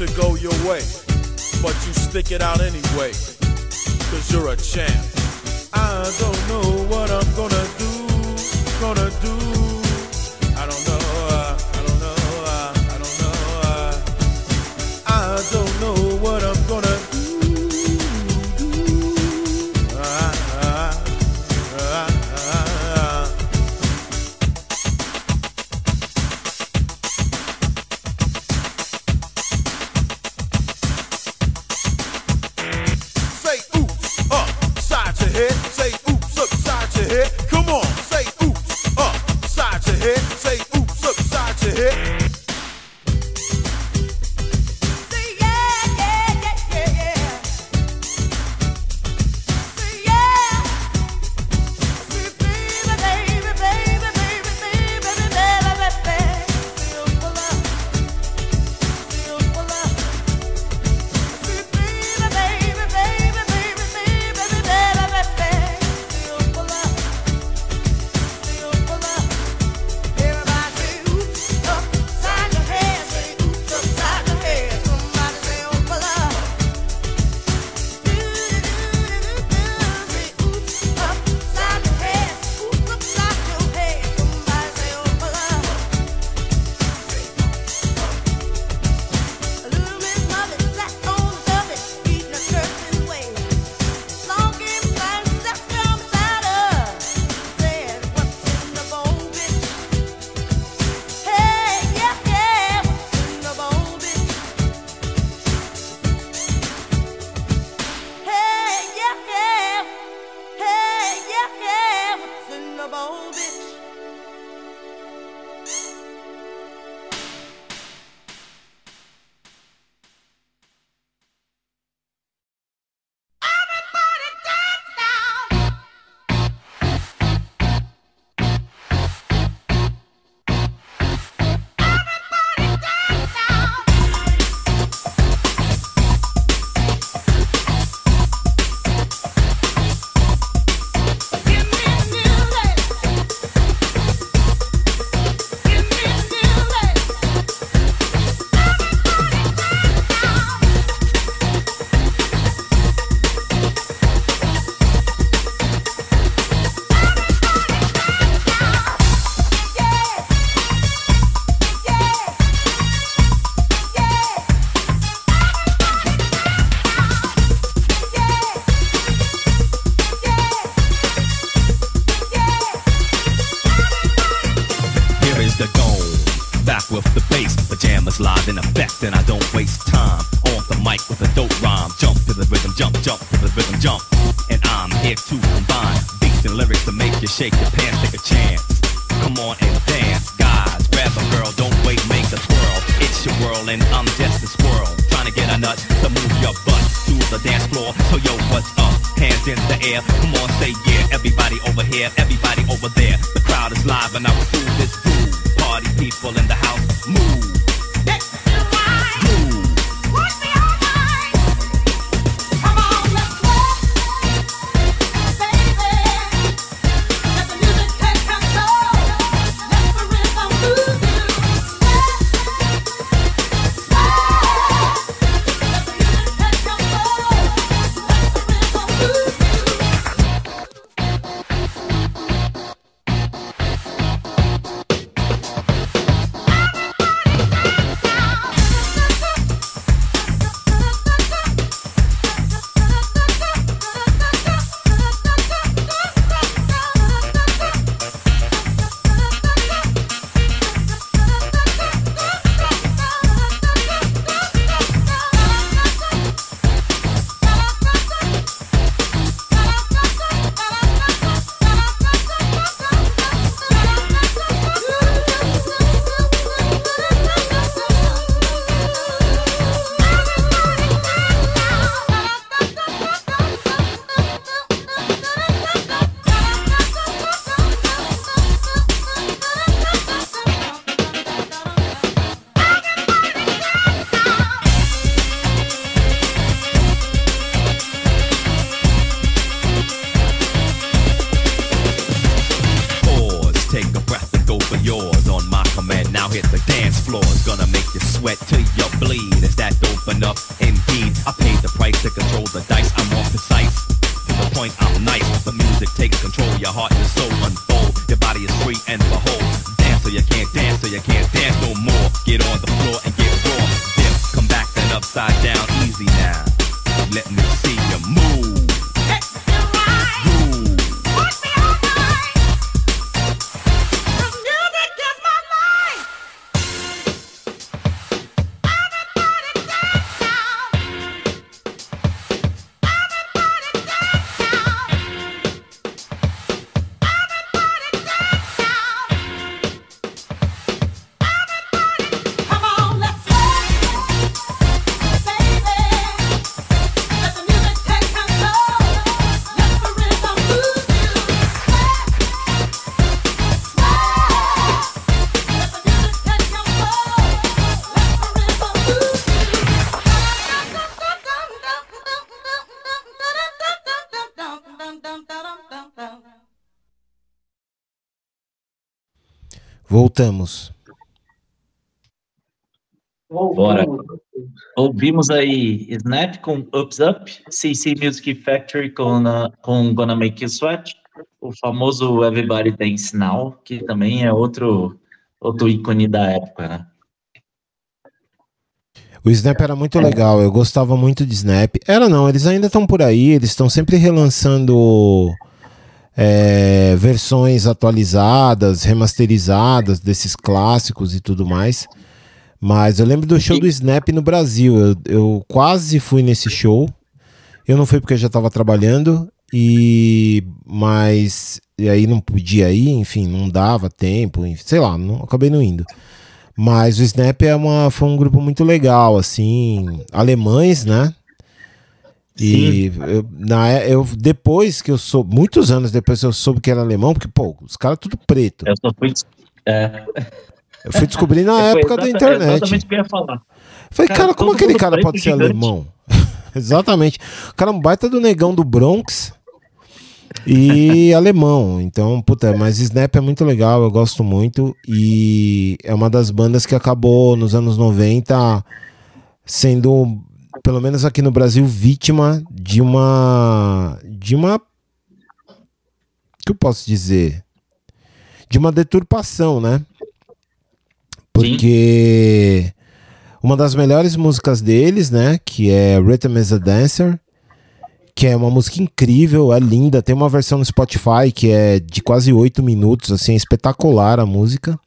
to go to the breath to go for yours on my command. Now hit the dance floor. It's gonna make you sweat till you bleed. Is that open up? Indeed, I paid the price to control the dice. I'm more precise. To the point, I'm nice. The music takes control. Your heart and soul unfold. Your body is free and behold. Dance or you can't dance or you can't dance no more. Get on the floor and get raw. Dip, come back and upside down. Voltamos. Bora. Ouvimos aí Snap com Ups Up, CC Music Factory com, uh, com Gonna Make You Sweat, o famoso Everybody Dance Now, que também é outro, outro ícone da época, né? O Snap era muito legal, eu gostava muito de Snap. Era não, eles ainda estão por aí, eles estão sempre relançando é, versões atualizadas, remasterizadas desses clássicos e tudo mais. Mas eu lembro do show do Snap no Brasil. Eu, eu quase fui nesse show. Eu não fui porque eu já estava trabalhando. E mas e aí não podia ir, enfim, não dava tempo, sei lá, não, acabei não indo. Mas o Snap é uma, foi um grupo muito legal, assim, alemães, né? E eu, na, é- eu, depois que eu sou, muitos anos depois que eu soube que era alemão, porque, pô, os caras tudo preto. Eu só fui. É, Eu fui descobrir na foi época da internet. Exatamente o que eu ia falar. Falei, Cara, cara, como aquele cara pode ser gigante. alemão? Exatamente. O cara é um baita do negão do Bronx e alemão. Então, puta, mas Snap é muito legal, eu gosto muito. E é uma das bandas que acabou nos anos 90 sendo, pelo menos aqui no Brasil, vítima de uma. de uma. O que eu posso dizer? De uma deturpação, né? Porque uma das melhores músicas deles, né, que é Rhythm as a Dancer, que é uma música incrível, é linda, tem uma versão no Spotify que é de quase oito minutos, assim, é espetacular a música,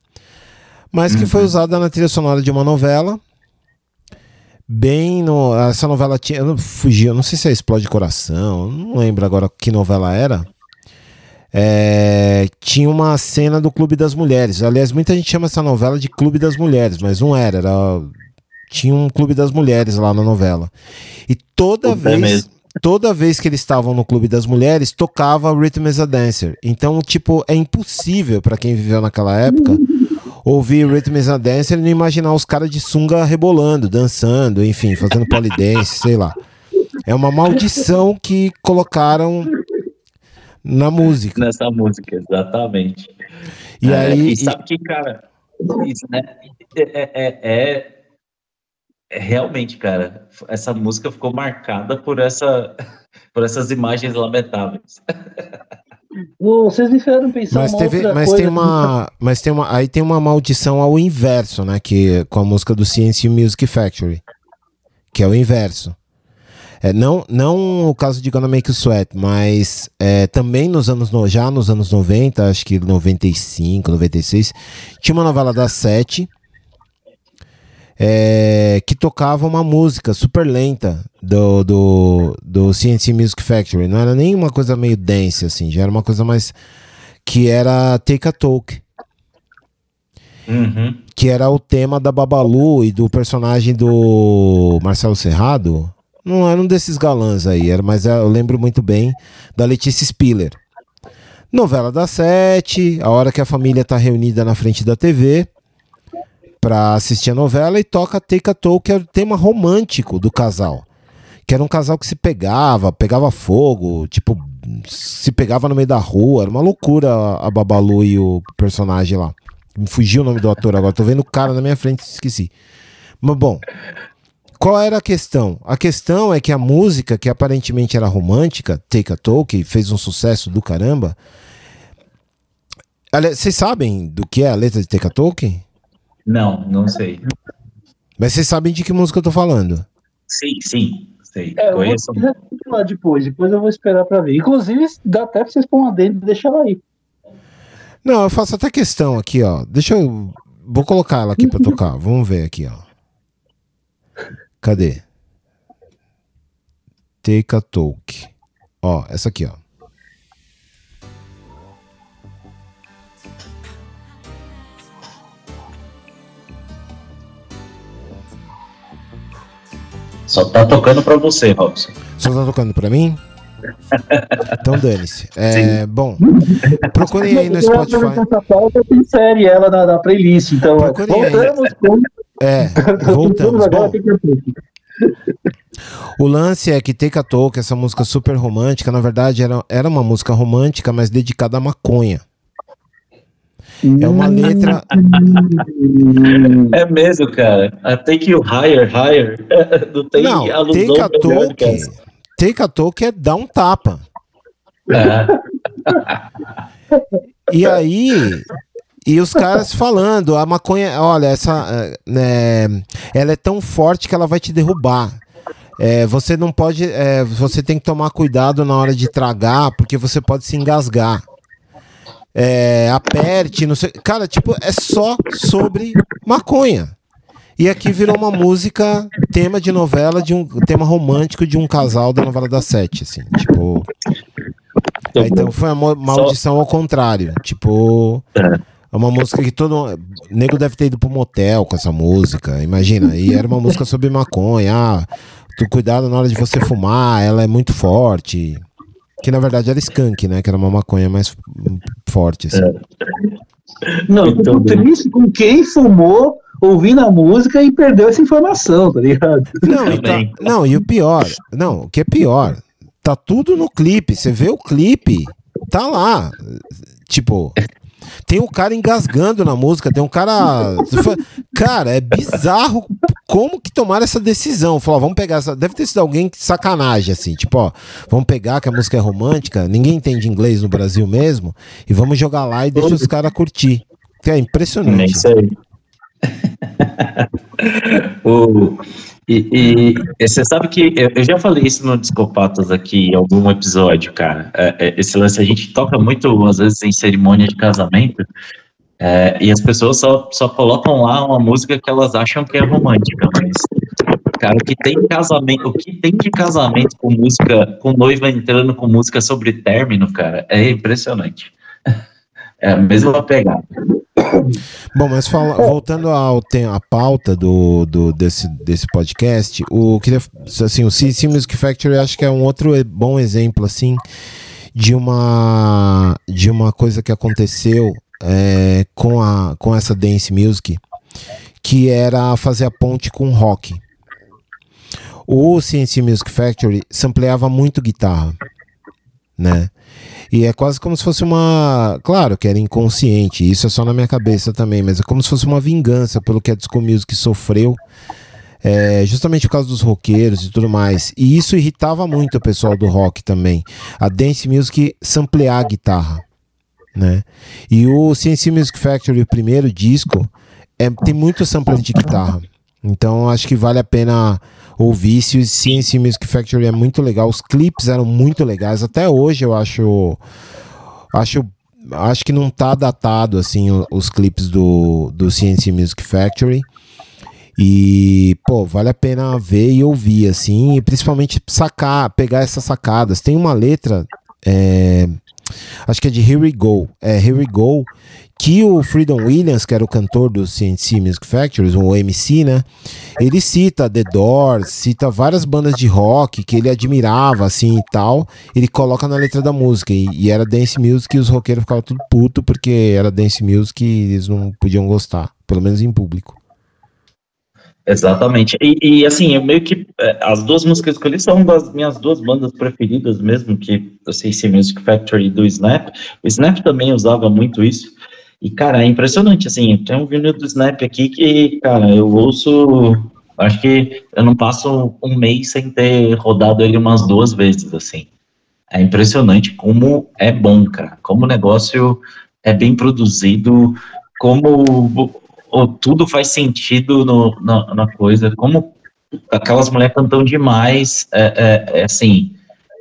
mas que foi usada na trilha sonora de uma novela. Bem no. Essa novela tinha. Eu não fugi, eu não sei se é Explode Coração, não lembro agora que novela era. É, tinha uma cena do Clube das Mulheres. Aliás, muita gente chama essa novela de Clube das Mulheres, mas não era. era tinha um Clube das Mulheres lá na novela. E toda Puta, vez. mesmo. Toda vez que eles estavam no Clube das Mulheres, tocava Rhythm as a Dancer. Então, tipo, é impossível para quem viveu naquela época ouvir Rhythm as a Dancer e não imaginar os caras de sunga rebolando, dançando, enfim, fazendo polidense, sei lá. É uma maldição que colocaram na música. Nessa música, exatamente. E É, aí. E sabe que, cara, isso, né? É, é- é- é realmente, cara, essa música ficou marcada por, essa, por essas imagens lamentáveis. Vocês me fizeram pensar Mas, uma teve, mas coisa. tem uma, mas tem uma, aí tem uma maldição ao inverso, né? Que com a música do CNC Music Factory, que é o inverso. É, não, não o caso de Gonna Make You Sweat, mas é, também nos anos no- já nos anos 90, acho que 95, 96, tinha uma novela das sete é, que tocava uma música super lenta do, do, do CNC Music Factory. Não era nem uma coisa meio dance, assim, já era uma coisa mais. que era Take a Talk. Uhum. Que era o tema da Babalu e do personagem do Marcelo Serrado. Não era um desses galãs aí, era, mas eu lembro muito bem da Letícia Spiller. Novela das sete, a hora que a família tá reunida na frente da TV pra assistir a novela e toca Take a Talk, que é o tema romântico do casal. Que era um casal que se pegava, pegava fogo, tipo, se pegava no meio da rua, era uma loucura a- Babalu e o personagem lá. Me fugiu o nome do ator agora. Tô vendo o cara na minha frente, esqueci. Mas bom, qual era a questão? A questão é que a música, que aparentemente era romântica, Take a Talk, fez um sucesso do caramba. Aliás, vocês sabem do que é a letra de Take a Talk? Não, não sei. Mas vocês sabem de que música eu tô falando? Sim, sim, sei. É, eu vou lá depois, depois eu vou esperar pra ver. Inclusive, dá até pra vocês pôr uma dentro e deixar ela aí. Não, eu faço até questão aqui, ó. Deixa eu. Vou colocar ela aqui pra tocar. Vamos ver aqui, ó. Cadê? Take a Talk. Ó, essa aqui, ó. Só tá tocando pra você, Robson. Só tá tocando pra mim? Então dane-se. É, bom, procurem aí no Eu vou Spotify. Essa pauta tem série ela na, na playlist, então Procurem aí. voltamos com É, voltamos. agora Bom, que o lance é que Take a Talk, essa música super romântica, na verdade era, era uma música romântica, mas dedicada à maconha. É uma letra. É mesmo, cara. A Take You Higher, Higher. Não tem Não, Take a essa. Take a Talk é dar um tapa. É. E aí. E os caras falando, a maconha, olha, essa. né, ela é tão forte que ela vai te derrubar. É, você não pode. é, você tem que tomar cuidado na hora de tragar, porque você pode se engasgar. É, aperte, não sei. Cara, tipo, é só sobre maconha. E aqui virou uma música, tema de novela, de um tema romântico de um casal da novela das sete, assim. Tipo. É, então foi uma maldição ao contrário. Tipo. É uma música que todo. Nego deve ter ido pro motel com essa música. Imagina. E era uma música sobre maconha. Ah, tu cuidado na hora de você fumar, ela é muito forte. Que na verdade era skunk, né? Que era uma maconha mais forte, assim. Não, eu Então, fico triste com quem fumou ouvindo a música e perdeu essa informação, tá ligado? Não, e tá- não, e o pior, não, o que é pior, tá tudo no clipe. Você vê o clipe, tá lá. Tipo, tem um cara engasgando na música, tem um cara. Cara, é bizarro como que tomaram essa decisão. Falou, ó, vamos pegar essa. Deve ter sido alguém que sacanagem, assim, tipo, ó, vamos pegar que a música é romântica, ninguém entende inglês no Brasil mesmo, e vamos jogar lá e deixa os caras curtir. É É impressionante. isso aí. o, e, e- você sabe que eu, eu já falei isso no Discopatas aqui em algum episódio, cara. É, é, esse lance a gente toca muito, às vezes, em cerimônia de casamento, é, e as pessoas só, só colocam lá uma música que elas acham que é romântica, mas. Cara, o que tem casamento, o que tem de casamento com música, com noiva entrando com música sobre término, cara, é impressionante. É a mesma pegada. Bom, mas fala- voltando ao tem a pauta do, do- desse, desse podcast, o queria assim, o CC Music Factory acho que é um outro bom exemplo assim de uma de uma coisa que aconteceu é, com a com essa dance music que era fazer a ponte com rock. O CNC Music Factory sampleava muito guitarra, né? E é quase como se fosse uma. Claro que era inconsciente, isso é só na minha cabeça também, mas é como se fosse uma vingança pelo que a Disco Music sofreu, é, justamente por causa dos roqueiros e tudo mais. E isso irritava muito o pessoal do rock também. A Dance Music samplear a guitarra, né? E o CNC Music Factory, o primeiro disco, é, tem muito sample de guitarra. Então acho que vale a pena ouvir. Se o CNC Music Factory é muito legal, os clipes eram muito legais. Até hoje eu acho. Acho, acho que não tá datado assim os clipes do, do Music Factory. E, pô, vale a pena ver e ouvir, assim, e principalmente sacar, pegar essas sacadas. Tem uma letra, é, acho que é de Here We Go, é Here We Go, que o Freedom Williams, que era o cantor do CNC Music Factory, o MC, né? Ele cita The Doors, cita várias bandas de rock que ele admirava, assim e tal. Ele coloca na letra da música. E, e era dance music e os roqueiros ficavam tudo puto porque era dance music e eles não podiam gostar, pelo menos em público. Exatamente. E, e, assim, eu meio que. é, As duas músicas que eu escolhi são das minhas duas bandas preferidas mesmo, que eu sei se Music Factory do Snap. O Snap também usava muito isso. E, cara, é impressionante, assim, tem um vinil do Snap aqui que, cara, eu ouço, acho que eu não passo um mês sem ter rodado ele umas duas vezes, assim. É impressionante como é bom, cara, como o negócio é bem produzido, como o- o- tudo faz sentido no- na, na coisa, como aquelas mulheres cantam demais, é, é- é assim,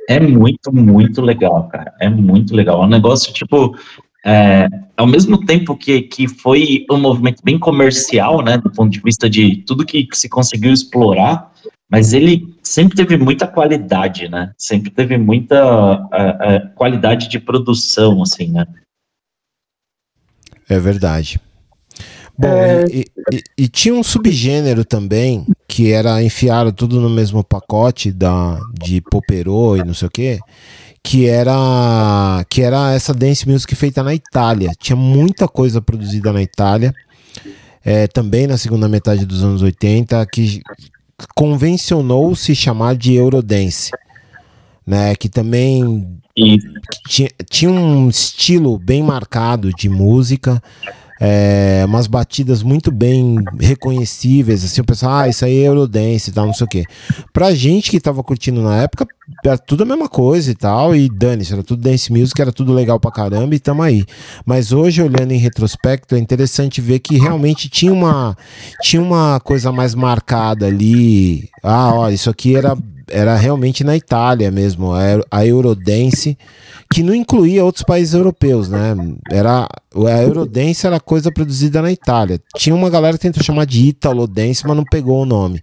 é muito, muito legal, cara, é muito legal. É um negócio, tipo, é, ao mesmo tempo que, que foi um movimento bem comercial, né, do ponto de vista de tudo que, se conseguiu explorar, mas ele sempre teve muita qualidade, né, sempre teve muita é, é, qualidade de produção, assim, né. É verdade. Bom, É. e, e- e tinha um subgênero também, que era enfiaram tudo no mesmo pacote da, de Popero e não sei o quê, que era, que era essa dance music feita na Itália. Tinha muita coisa produzida na Itália, é, também na segunda metade dos anos 80, que convencionou se chamar de Eurodance. Né, que também tinha, tinha um estilo bem marcado de música, é, umas batidas muito bem reconhecíveis, assim, o pessoal, ah, isso aí é Eurodance e tal, não sei o quê. Pra gente que tava curtindo na época, era tudo a mesma coisa e tal, e dane-se, era tudo dance music, era tudo legal pra caramba e tamo aí. Mas hoje, olhando em retrospecto, é interessante ver que realmente tinha uma, tinha uma coisa mais marcada ali, ah, ó, isso aqui era era realmente na Itália mesmo, a Euro- a Eurodance, que não incluía outros países europeus, né? Era, a Eurodance era coisa produzida na Itália. Tinha uma galera que tentou chamar de Italo Dance, mas não pegou o nome.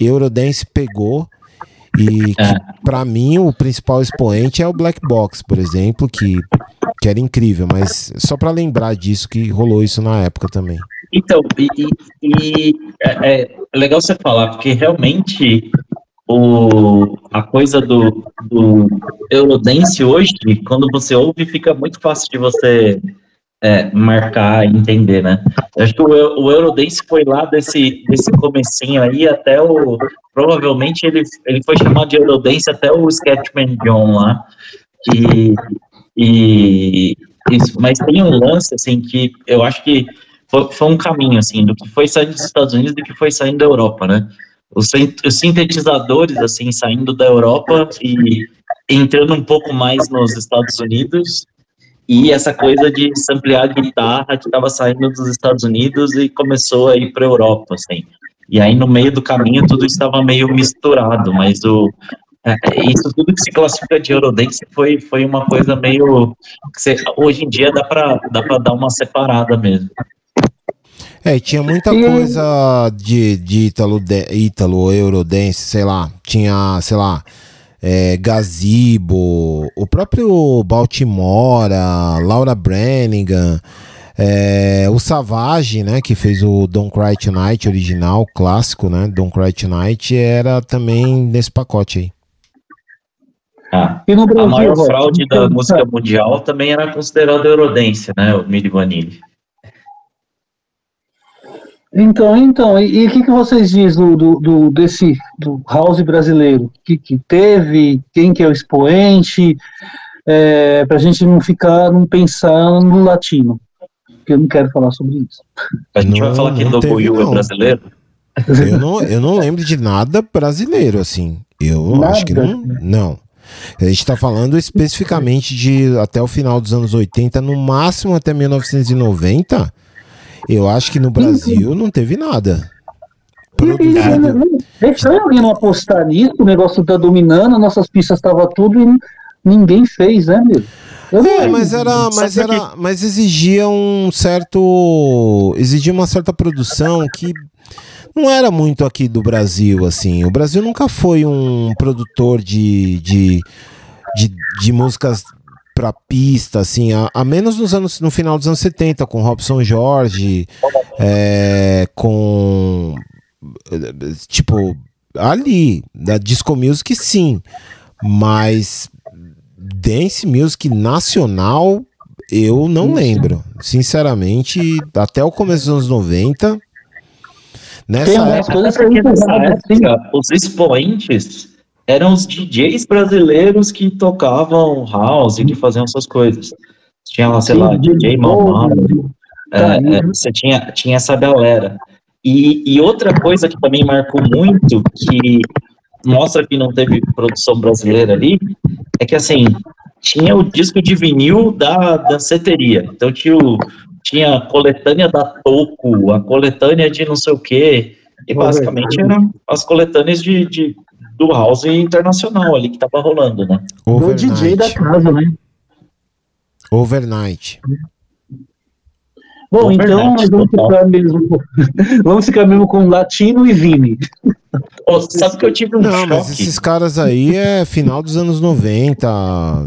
Eurodance pegou, e É. para mim o principal expoente é o Black Box, por exemplo, que, que era incrível, mas só para lembrar disso que rolou isso na época também. Então, e, e- e é, é legal você falar, porque realmente o, a coisa do, do Eurodance hoje, quando você ouve, fica muito fácil de você é, marcar entender, né? Eu acho que o, o Eurodance foi lá desse, desse comecinho aí até o... Provavelmente ele, ele foi chamado de Eurodance até o Sketchman John lá. E, e isso, mas tem um lance, assim, que eu acho que foi, foi um caminho, assim, do que foi saindo dos Estados Unidos e do que foi saindo da Europa, né? Os, os sintetizadores, assim, saindo da Europa e entrando um pouco mais nos Estados Unidos, e essa coisa de samplear guitarra que estava saindo dos Estados Unidos e começou a ir para a Europa, assim. E aí, no meio do caminho, tudo estava meio misturado, mas o, é, isso tudo que se classifica de Eurodance foi, foi uma coisa meio. que você- hoje em dia dá para dá pra dar uma separada mesmo. É, e tinha muita E- coisa de, de Ítalo, de, Ítalo, Eurodance, sei lá. Tinha, sei lá, é, Gazebo, o próprio Baltimora, Laura Brannigan, é, o Savage, né, que fez o Don't Cry Tonight original, clássico, né, Don't Cry Tonight, era também nesse pacote aí. Ah, E no a Brasil, maior fraude da então, música mundial também era considerada Eurodance, né? O Milli Vanilli. Então, então, e o que, que vocês dizem do, do, do- desse do house brasileiro? O que, que teve? Quem que é o expoente? É, para a gente não ficar, não pensar no latino, porque eu não quero falar sobre isso. A gente Não, vai falar que Buiu é brasileiro? Eu não, eu não lembro de nada brasileiro, assim. Eu Nada? acho que não. Não. A gente tá falando especificamente de até o final dos anos 80, no máximo até 1990. Eu acho que no Brasil não teve nada. E, e, Produzido. é estranho alguém não apostar nisso, o negócio tá dominando, nossas pistas estavam tudo e ninguém fez, né, meu? É, mas era, mas era, mas exigia um certo, exigia uma certa produção que não era muito aqui do Brasil, assim. O Brasil nunca foi um produtor de, de, de, de músicas pra pista, assim, a, a menos nos anos, no final dos anos 70, com Robson Jorge, é, com tipo ali da disco music sim, mas dance music nacional eu não lembro, sinceramente, até o começo dos anos 90. Tem Nessa umas época, coisas que assim, época, os expoentes eram os DJs brasileiros que tocavam house, que faziam essas coisas. Tinha lá, sei lá, DJ Mamão, Bowie, É, é, você tinha, tinha essa galera. E, e outra coisa que também marcou muito, que mostra que não teve produção brasileira ali, é que assim, tinha o disco de vinil da danceteria. Então tinha, o- tinha a coletânea da Toco, a coletânea de não sei o quê. E basicamente eram as coletâneas de, de- do house internacional ali que tava rolando, né? Do DJ da Overnight. casa, né? Overnight. Bom, Overnight, então nós vamos total. ficar mesmo com, vamos ficar mesmo com Latino e Vini. Pô, sabe que eu tive um Não, mas choque? esses caras aí é final dos anos 90,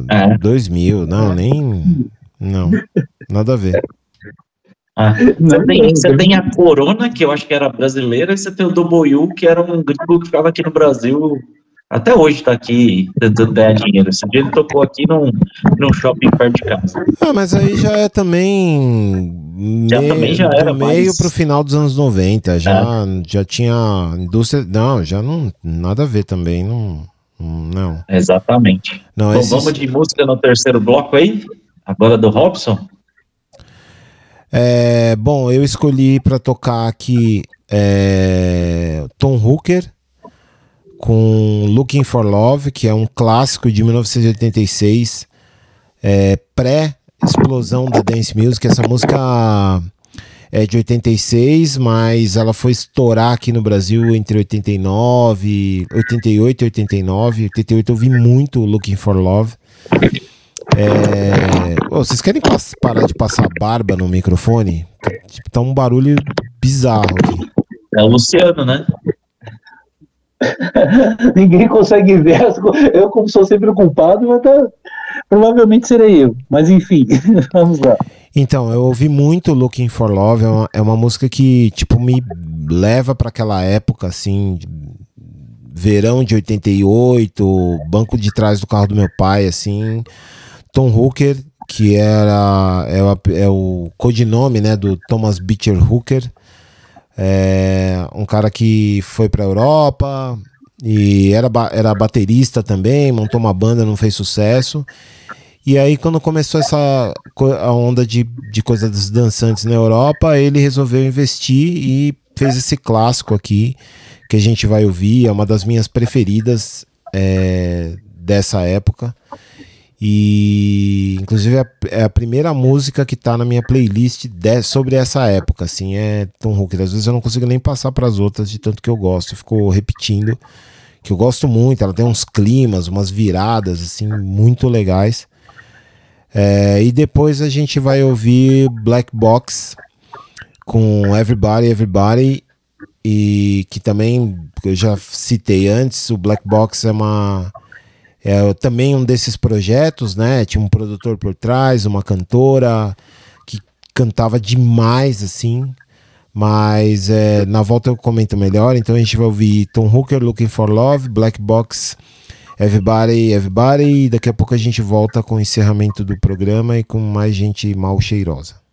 É. 2000. Não, nem. Não, nada a ver. Ah, Você tem, você tem a Corona, que eu acho que era brasileira, e você tem o Doboyu, que era um gringo que ficava aqui no Brasil, até hoje tá aqui tentando ganhar dinheiro. Esse dia ele tocou aqui num, num shopping perto de casa. Ah, mas aí já é também. Já também já era do meio mais- pro final dos anos 90. Já, já tinha indústria. Não, já não. Nada a ver também. Não. Não. Exatamente. Não, Bom, esses- vamos de música no terceiro bloco aí? Agora do Robson? É, bom, eu escolhi para tocar aqui é, Tom Hooker com Looking for Love, que é um clássico de 1986, é, pré-explosão da dance music. Essa música é de 86, mas ela foi estourar aqui no Brasil entre 89, 88 e 89. 88 eu vi muito Looking for Love. É... Ô, vocês querem parar de passar barba no microfone? Tipo, tá um barulho bizarro aqui. É o Luciano, né? Ninguém consegue ver. Eu, como sou sempre o culpado, mas tá- provavelmente serei eu. Mas enfim, vamos lá. Então, eu ouvi muito Looking for Love, é uma, é uma música que, tipo, me leva pra aquela época, assim, de- verão de 88, banco de trás do carro do meu pai, assim. Tom Hooker, que era é, é o codinome, né, do Thomas Beecher Hooker. É um cara que foi pra Europa e era, era baterista também, montou uma banda, não fez sucesso. E aí, quando começou essa a onda de, de coisas dançantes na Europa, ele resolveu investir e fez esse clássico aqui, que a gente vai ouvir, é uma das minhas preferidas é, dessa época. E inclusive é a, é a primeira música que tá na minha playlist de- sobre essa época, assim, é Tom Hooker. Às vezes eu não consigo nem passar para as outras de tanto que eu gosto, eu fico repetindo, que eu gosto muito, ela tem uns climas, umas viradas assim muito legais. É, e depois a gente vai ouvir Black Box com Everybody, Everybody, e que também eu já citei antes, o Black Box é uma é também um desses projetos, né? Tinha um produtor por trás, uma cantora que cantava demais, assim. Mas é, na volta eu comento melhor. Então a gente vai ouvir Tom Hooker, Looking for Love, Black Box, Everybody, Everybody. E daqui a pouco a gente volta com o encerramento do programa e com mais gente mal cheirosa.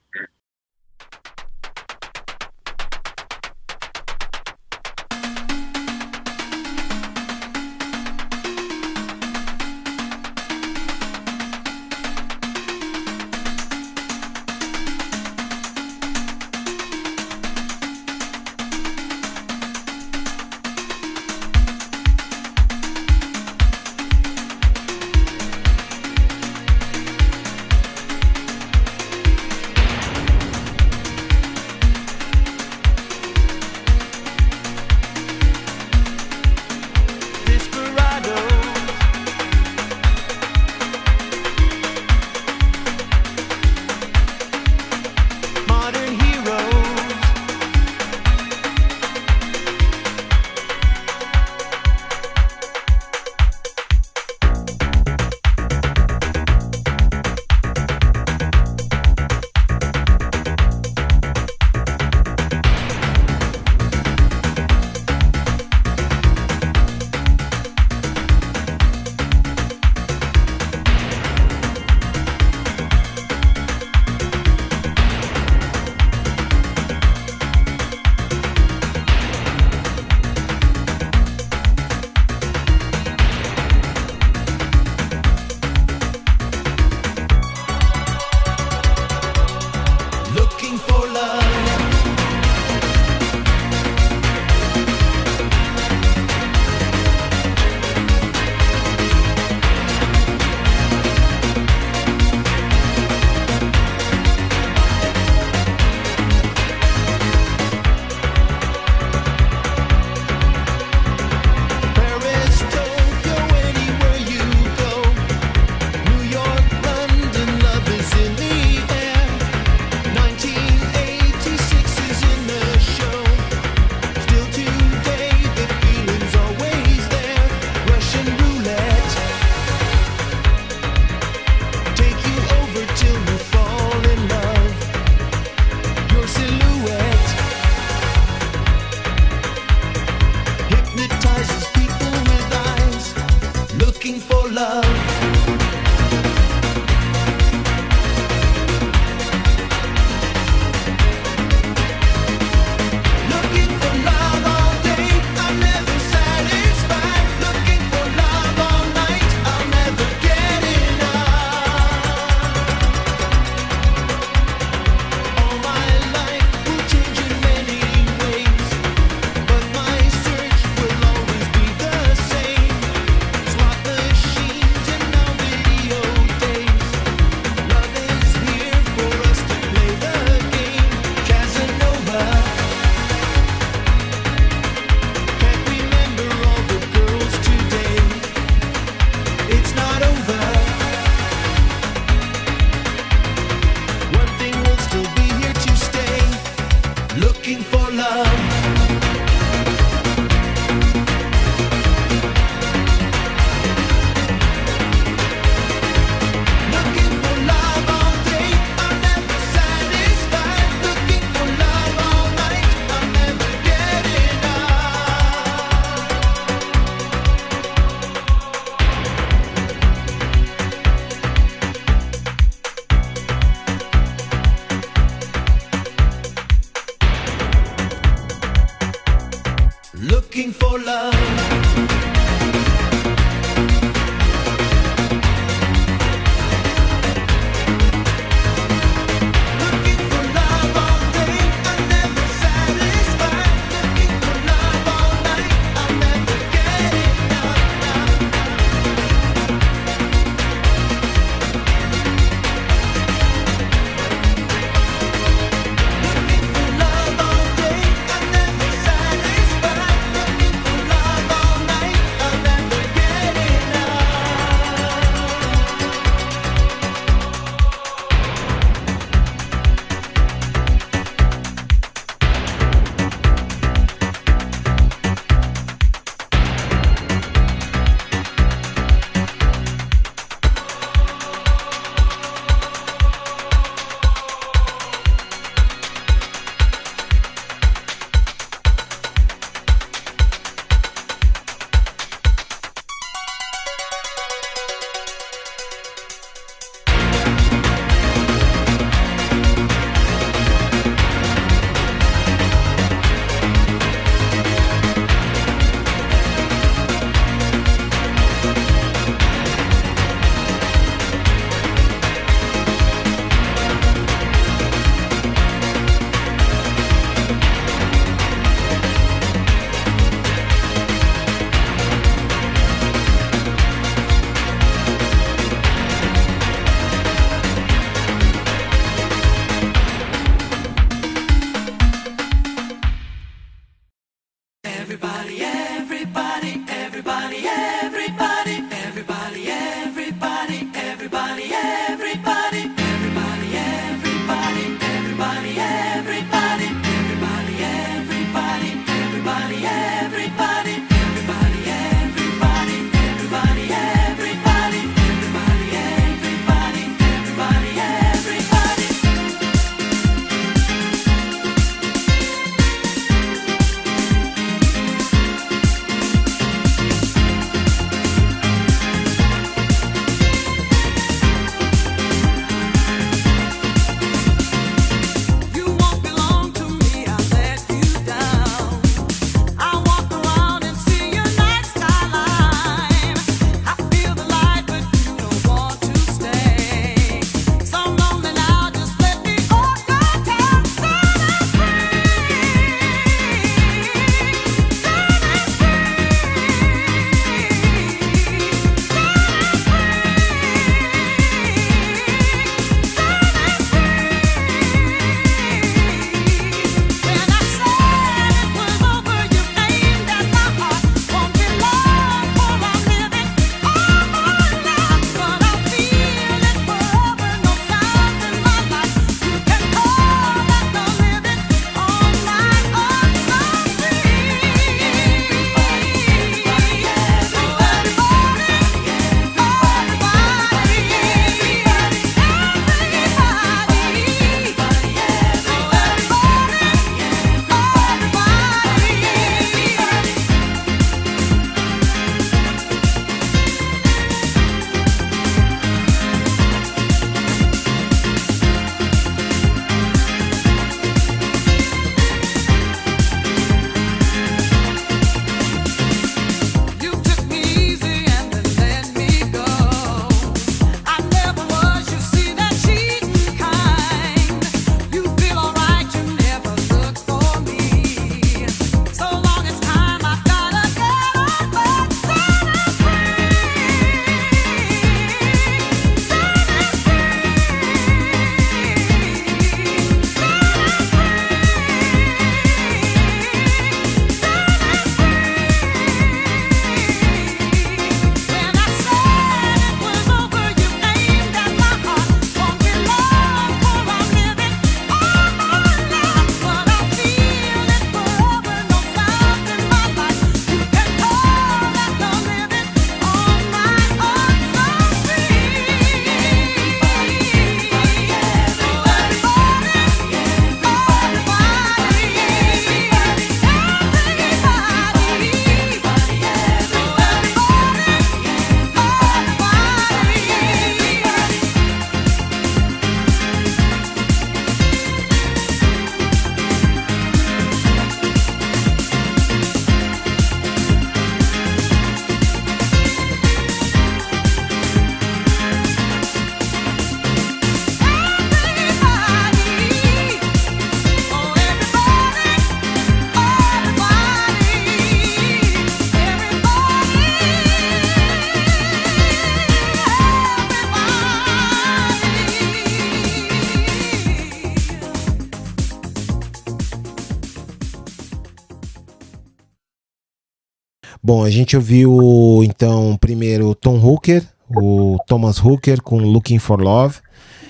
Bom, a gente ouviu então primeiro Tom Hooker, o Thomas Hooker com Looking for Love.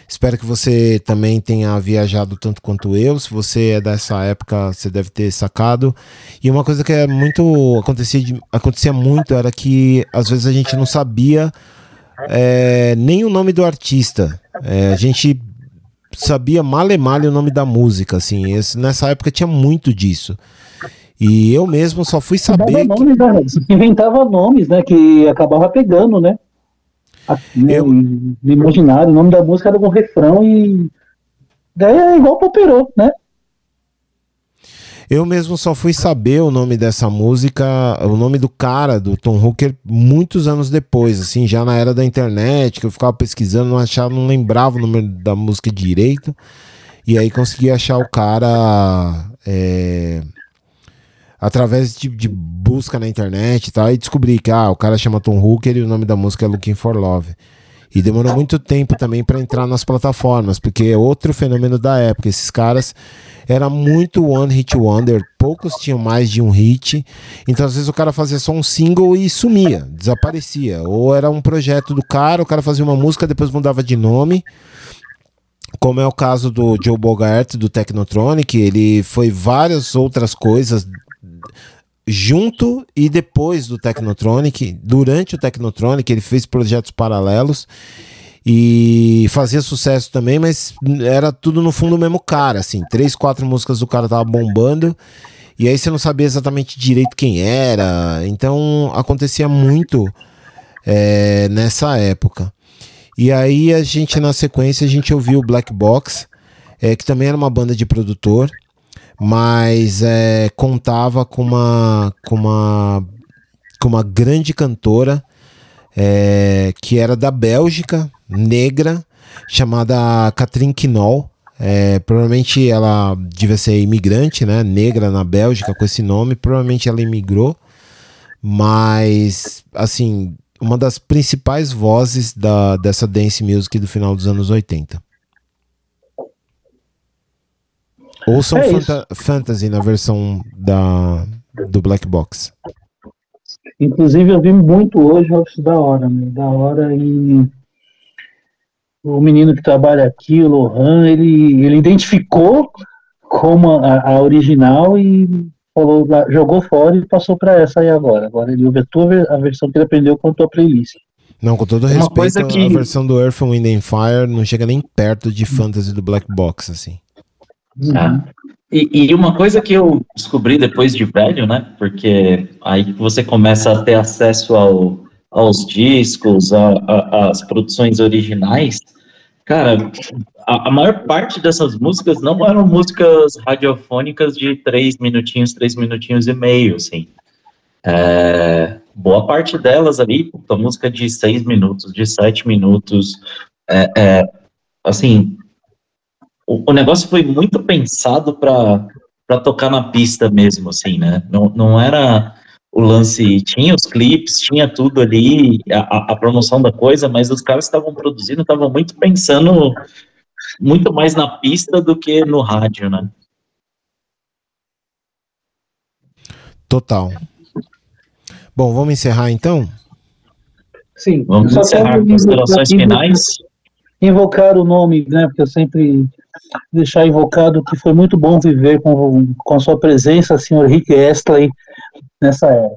Espero que você também tenha viajado tanto quanto eu. Se você é dessa época, você deve ter sacado. E uma coisa que é muito acontecia, acontecia muito era que às vezes a gente não sabia é, nem o nome do artista. É, a gente sabia mal e mal o nome da música, assim. Esse- nessa época tinha muito disso. E eu mesmo só fui saber que, nomes, né? Inventava nomes, né? Que acabava pegando, né? Né, Eu- No imaginário, o nome da música era algum refrão e. Daí é igual Poperô, né? Eu mesmo só fui saber o nome dessa música, o nome do cara, do Tom Hooker, muitos anos depois, assim, já na era da internet, que eu ficava pesquisando, não achava, não lembrava o nome da música direito. E aí consegui achar o cara é, através de, de busca na internet e tal, e descobri que ah, o cara chama Tom Hooker e o nome da música é Looking for Love. E demorou muito tempo também para entrar nas plataformas, porque é outro fenômeno da época. Esses caras era muito one hit wonder, poucos tinham mais de um hit. Então às vezes o cara fazia só um single e sumia, desaparecia. Ou era um projeto do cara, o cara fazia uma música, depois mudava de nome. Como é o caso do Joe Bogart do Technotronic, ele foi várias outras coisas junto e depois do Technotronic, durante o Technotronic, ele fez projetos paralelos e fazia sucesso também, mas era tudo no fundo o mesmo cara, assim, três, quatro músicas do cara tava bombando e aí você não sabia exatamente direito quem era, então acontecia muito é, nessa época. E aí a gente na sequência a gente ouviu o Black Box, é, que também era uma banda de produtor, mas é, contava com uma com uma com uma grande cantora é, que era da Bélgica, negra, chamada Catherine Quinol. É, provavelmente ela devia ser imigrante, né? Negra na Bélgica com esse nome. Provavelmente ela imigrou, mas assim uma das principais vozes da, dessa dance music do final dos anos 80. Ouçam É Fanta- Fantasy na versão da, do Black Box. Inclusive eu vi muito hoje, acho da hora, meu, da hora e o menino que trabalha aqui, o Lohan, ele, ele identificou como a, a original e falou, jogou fora e passou para essa aí agora. Agora ele ouve a, tua, a versão que ele aprendeu com a tua playlist. Não, com todo respeito, que- a versão do Earth, Wind and Fire não chega nem perto de Fantasy do Black Box, assim. Ah. E, e uma coisa que eu descobri depois de velho, né? Porque aí você começa a ter acesso ao, aos discos, às produções originais. Cara, a, a maior parte dessas músicas não eram músicas radiofônicas de três minutinhos, três minutinhos e meio, assim. É, boa parte delas ali, puta, música de seis minutos, de sete minutos, é, é, assim, o, o negócio foi muito pensado para tocar na pista mesmo, assim, né? Não, não era o lance, tinha os clipes, tinha tudo ali, a, a- promoção da coisa, mas os caras que estavam produzindo, estavam muito pensando muito mais na pista do que no rádio, né? Total. Bom, vamos encerrar então? Sim, Vamos encerrar quero considerações finais. Invocar o nome, né? Porque eu sempre deixar invocado que foi muito bom viver com, com a sua presença, senhor Rick Astley, nessa era.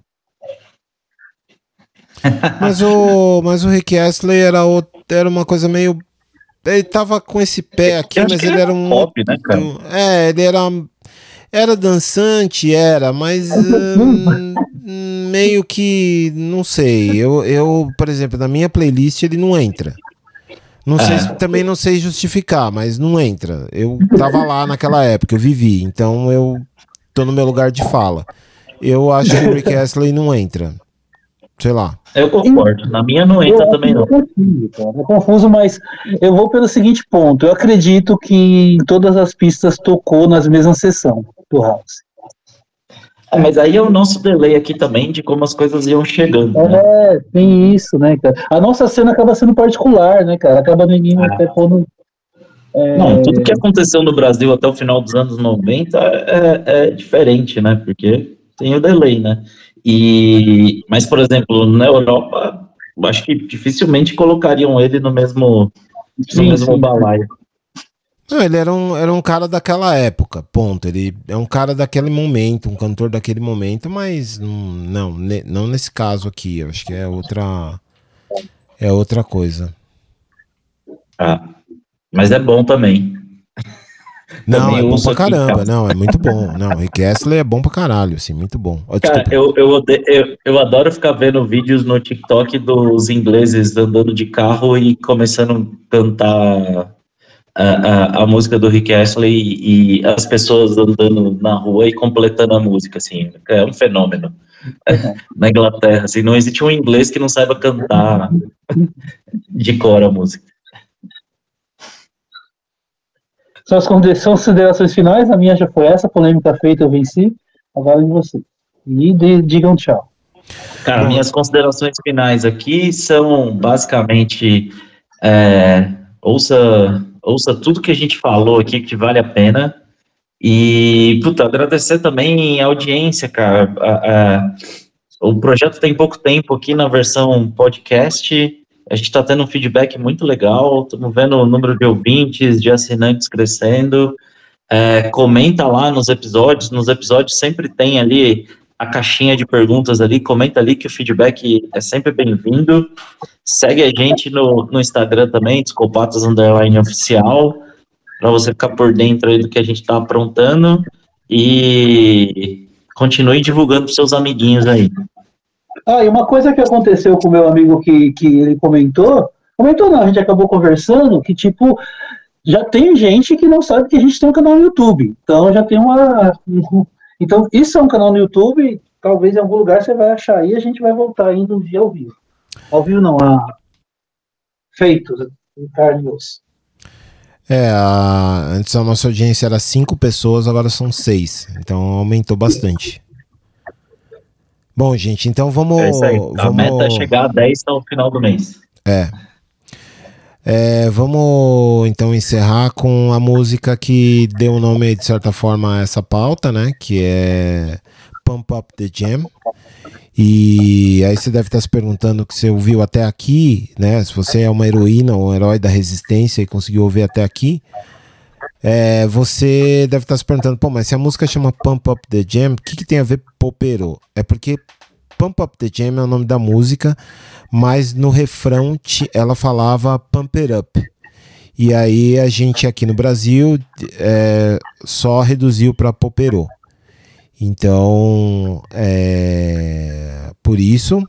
Mas o, mas o Rick Astley era, o- era uma coisa meio. Ele tava com esse pé aqui, mas que ele era um. pop, né, cara? É, ele era. Era dançante, era, mas. hum, meio que. Não sei. Eu, eu, por exemplo, na minha playlist ele não entra. Não sei, É. se- também não sei justificar, mas não entra. Eu tava lá naquela época, eu vivi, então eu tô no meu lugar de fala. Eu acho que o Rick Astley não entra. Sei lá. Eu concordo. Na minha não entra Eu também, não. É confuso, mas eu vou pelo seguinte ponto. Eu acredito que em todas as pistas tocou nas mesmas sessões do House. É, mas aí é o nosso delay aqui também de como as coisas iam chegando. Né? É, tem isso, né, cara? A nossa cena acaba sendo particular, né, cara? Acaba ninguém até pondo. Não, tudo que aconteceu no Brasil até o final dos anos 90 é, é diferente, né? Porque tem o delay, né? E, mas, por exemplo, na Europa, eu acho que dificilmente colocariam ele no mesmo, no Sim, mesmo sim. balaio. Não, ele era um, era um cara daquela época, ponto. Ele é um cara daquele momento, um cantor daquele momento, mas não, ne- não nesse caso aqui. Eu acho que é outra. É outra coisa. Ah, mas é bom também. Não, Também é bom pra caramba. Não, é muito bom. Não, Rick Astley é bom pra caralho, assim, muito bom. Ó, Cara, eu, eu, eu, eu adoro ficar vendo vídeos no TikTok dos ingleses andando de carro e começando a cantar a, a, a música do Rick Astley e, e as pessoas andando na rua e completando a música, assim. É um fenômeno. Na Inglaterra, assim, não existe um inglês que não saiba cantar de cor a música. São as conde- são as considerações finais, a minha já foi essa, polêmica feita, eu venci. Agora em você. E de- digam tchau. Cara, minhas considerações finais aqui são basicamente é, ouça, ouça tudo que a gente falou aqui que vale a pena. E, puta, agradecer também a audiência, cara. A- a- o projeto tem pouco tempo aqui na versão podcast. A gente está tendo um feedback muito legal. Estamos vendo o número de ouvintes, de assinantes crescendo. É, comenta lá nos episódios. Nos episódios sempre tem ali a caixinha de perguntas ali, comenta ali que o feedback é sempre bem-vindo. Segue a gente no, no Instagram também, Desculpatas Underline Oficial, para você ficar por dentro aí do que a gente está aprontando e continue divulgando para seus amiguinhos aí. Ah, e uma coisa que aconteceu com o meu amigo que, que ele comentou, comentou não, a gente acabou conversando, que tipo, já tem gente que não sabe que a gente tem um canal no YouTube. Então já tem uma. Então, isso é um canal no YouTube, talvez em algum lugar você vai achar aí, a gente vai voltar ainda um dia ao vivo. Ao vivo não, a feitos, em carne e osso. É, a- antes a nossa audiência era cinco pessoas, agora são seis. Então aumentou bastante. Bom, gente, então vamos. É isso aí. A vamos... meta é chegar a 10 no final do mês. É. É, vamos então encerrar com a música que deu o nome, de certa forma, a essa pauta, né? Que é Pump Up the Jam. E aí você deve estar se perguntando que você ouviu até aqui, né? Se você é uma heroína ou um herói da resistência e conseguiu ouvir até aqui, é, você deve estar se perguntando, pô, mas se a música chama Pump Up the Jam, o que, que tem a ver popero? É porque Pump Up the Jam é o nome da música, mas no refrão ela falava Pump It Up. E aí a gente aqui no Brasil é, só reduziu para popero. Então, é, por isso.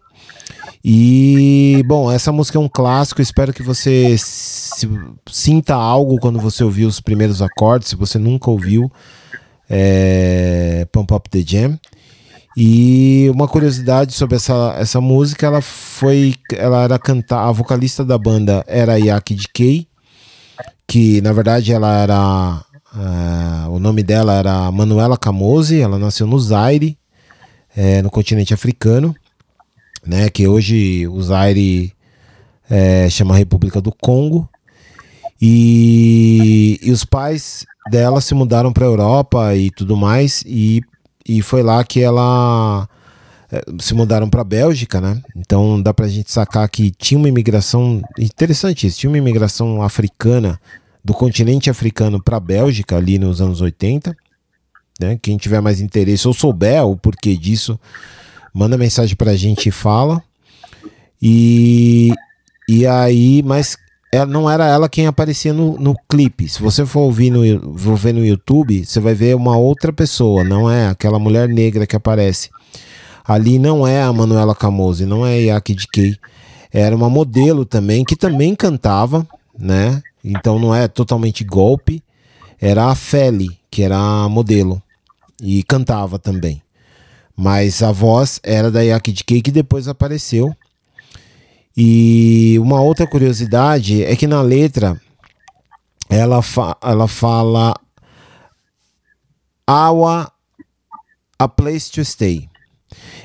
E, bom, essa música é um clássico. Espero que você sinta algo quando você ouvir os primeiros acordes. Se você nunca ouviu, é, Pump Up the Jam. E uma curiosidade sobre essa, essa música, ela foi, ela era cantar, a vocalista da banda era Yaki Kay, que na verdade ela era, ah, o nome dela era Manuela Camose, ela nasceu no Zaire, eh, no continente africano, né, que hoje o Zaire eh, chama República do Congo, e, e os pais dela se mudaram para a Europa e tudo mais, e, e foi lá que ela eh, se mudaram para a Bélgica, né? Então dá pra gente sacar que tinha uma imigração interessante isso, tinha uma imigração africana do continente africano para a Bélgica ali nos anos 80, né? Quem tiver mais interesse ou souber o porquê disso, manda mensagem pra gente e fala. E e aí, mas ela, não era ela quem aparecia no, no clipe. Se você for ouvir no, for ver no YouTube, você vai ver uma outra pessoa, não é aquela mulher negra que aparece. Ali não é a Manuela Camose, não é a Yaki Kay. Era uma modelo também, que também cantava, né? Então não é totalmente golpe. Era a Feli, que era a modelo. E cantava também. Mas a voz era da Yaki Kay, que depois apareceu. E uma outra curiosidade é que na letra ela, fa ela fala Awa, a place to stay.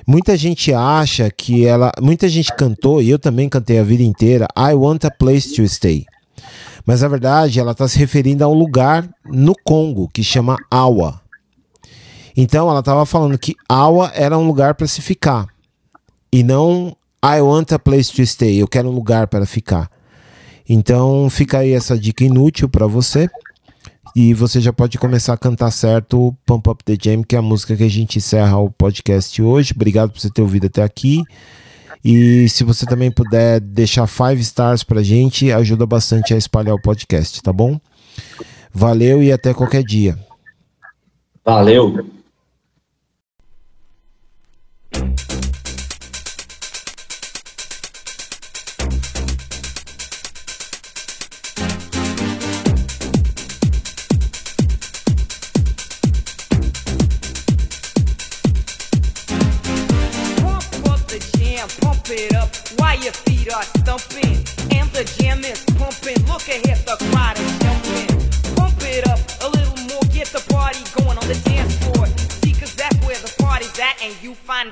Muita gente acha que ela. Muita gente cantou, e eu também cantei a vida inteira, I want a place to stay. Mas na verdade ela está se referindo a um lugar no Congo que chama Awa. Então ela tava falando que Awa era um lugar para se ficar e não I want a place to stay, eu quero um lugar para ficar. Então fica aí essa dica inútil para você. E você já pode começar a cantar certo Pump Up the Jam, que é a música que a gente encerra o podcast hoje. Obrigado por você ter ouvido até aqui. E se você também puder deixar five stars pra gente, ajuda bastante a espalhar o podcast, tá bom? Valeu e até qualquer dia. Valeu. Your feet are stumping. And the jam is pumping. Look ahead, the crowd is jumping. Pump it up a little more, get the party going on the dance floor. See, cause that's where the party's at, and you find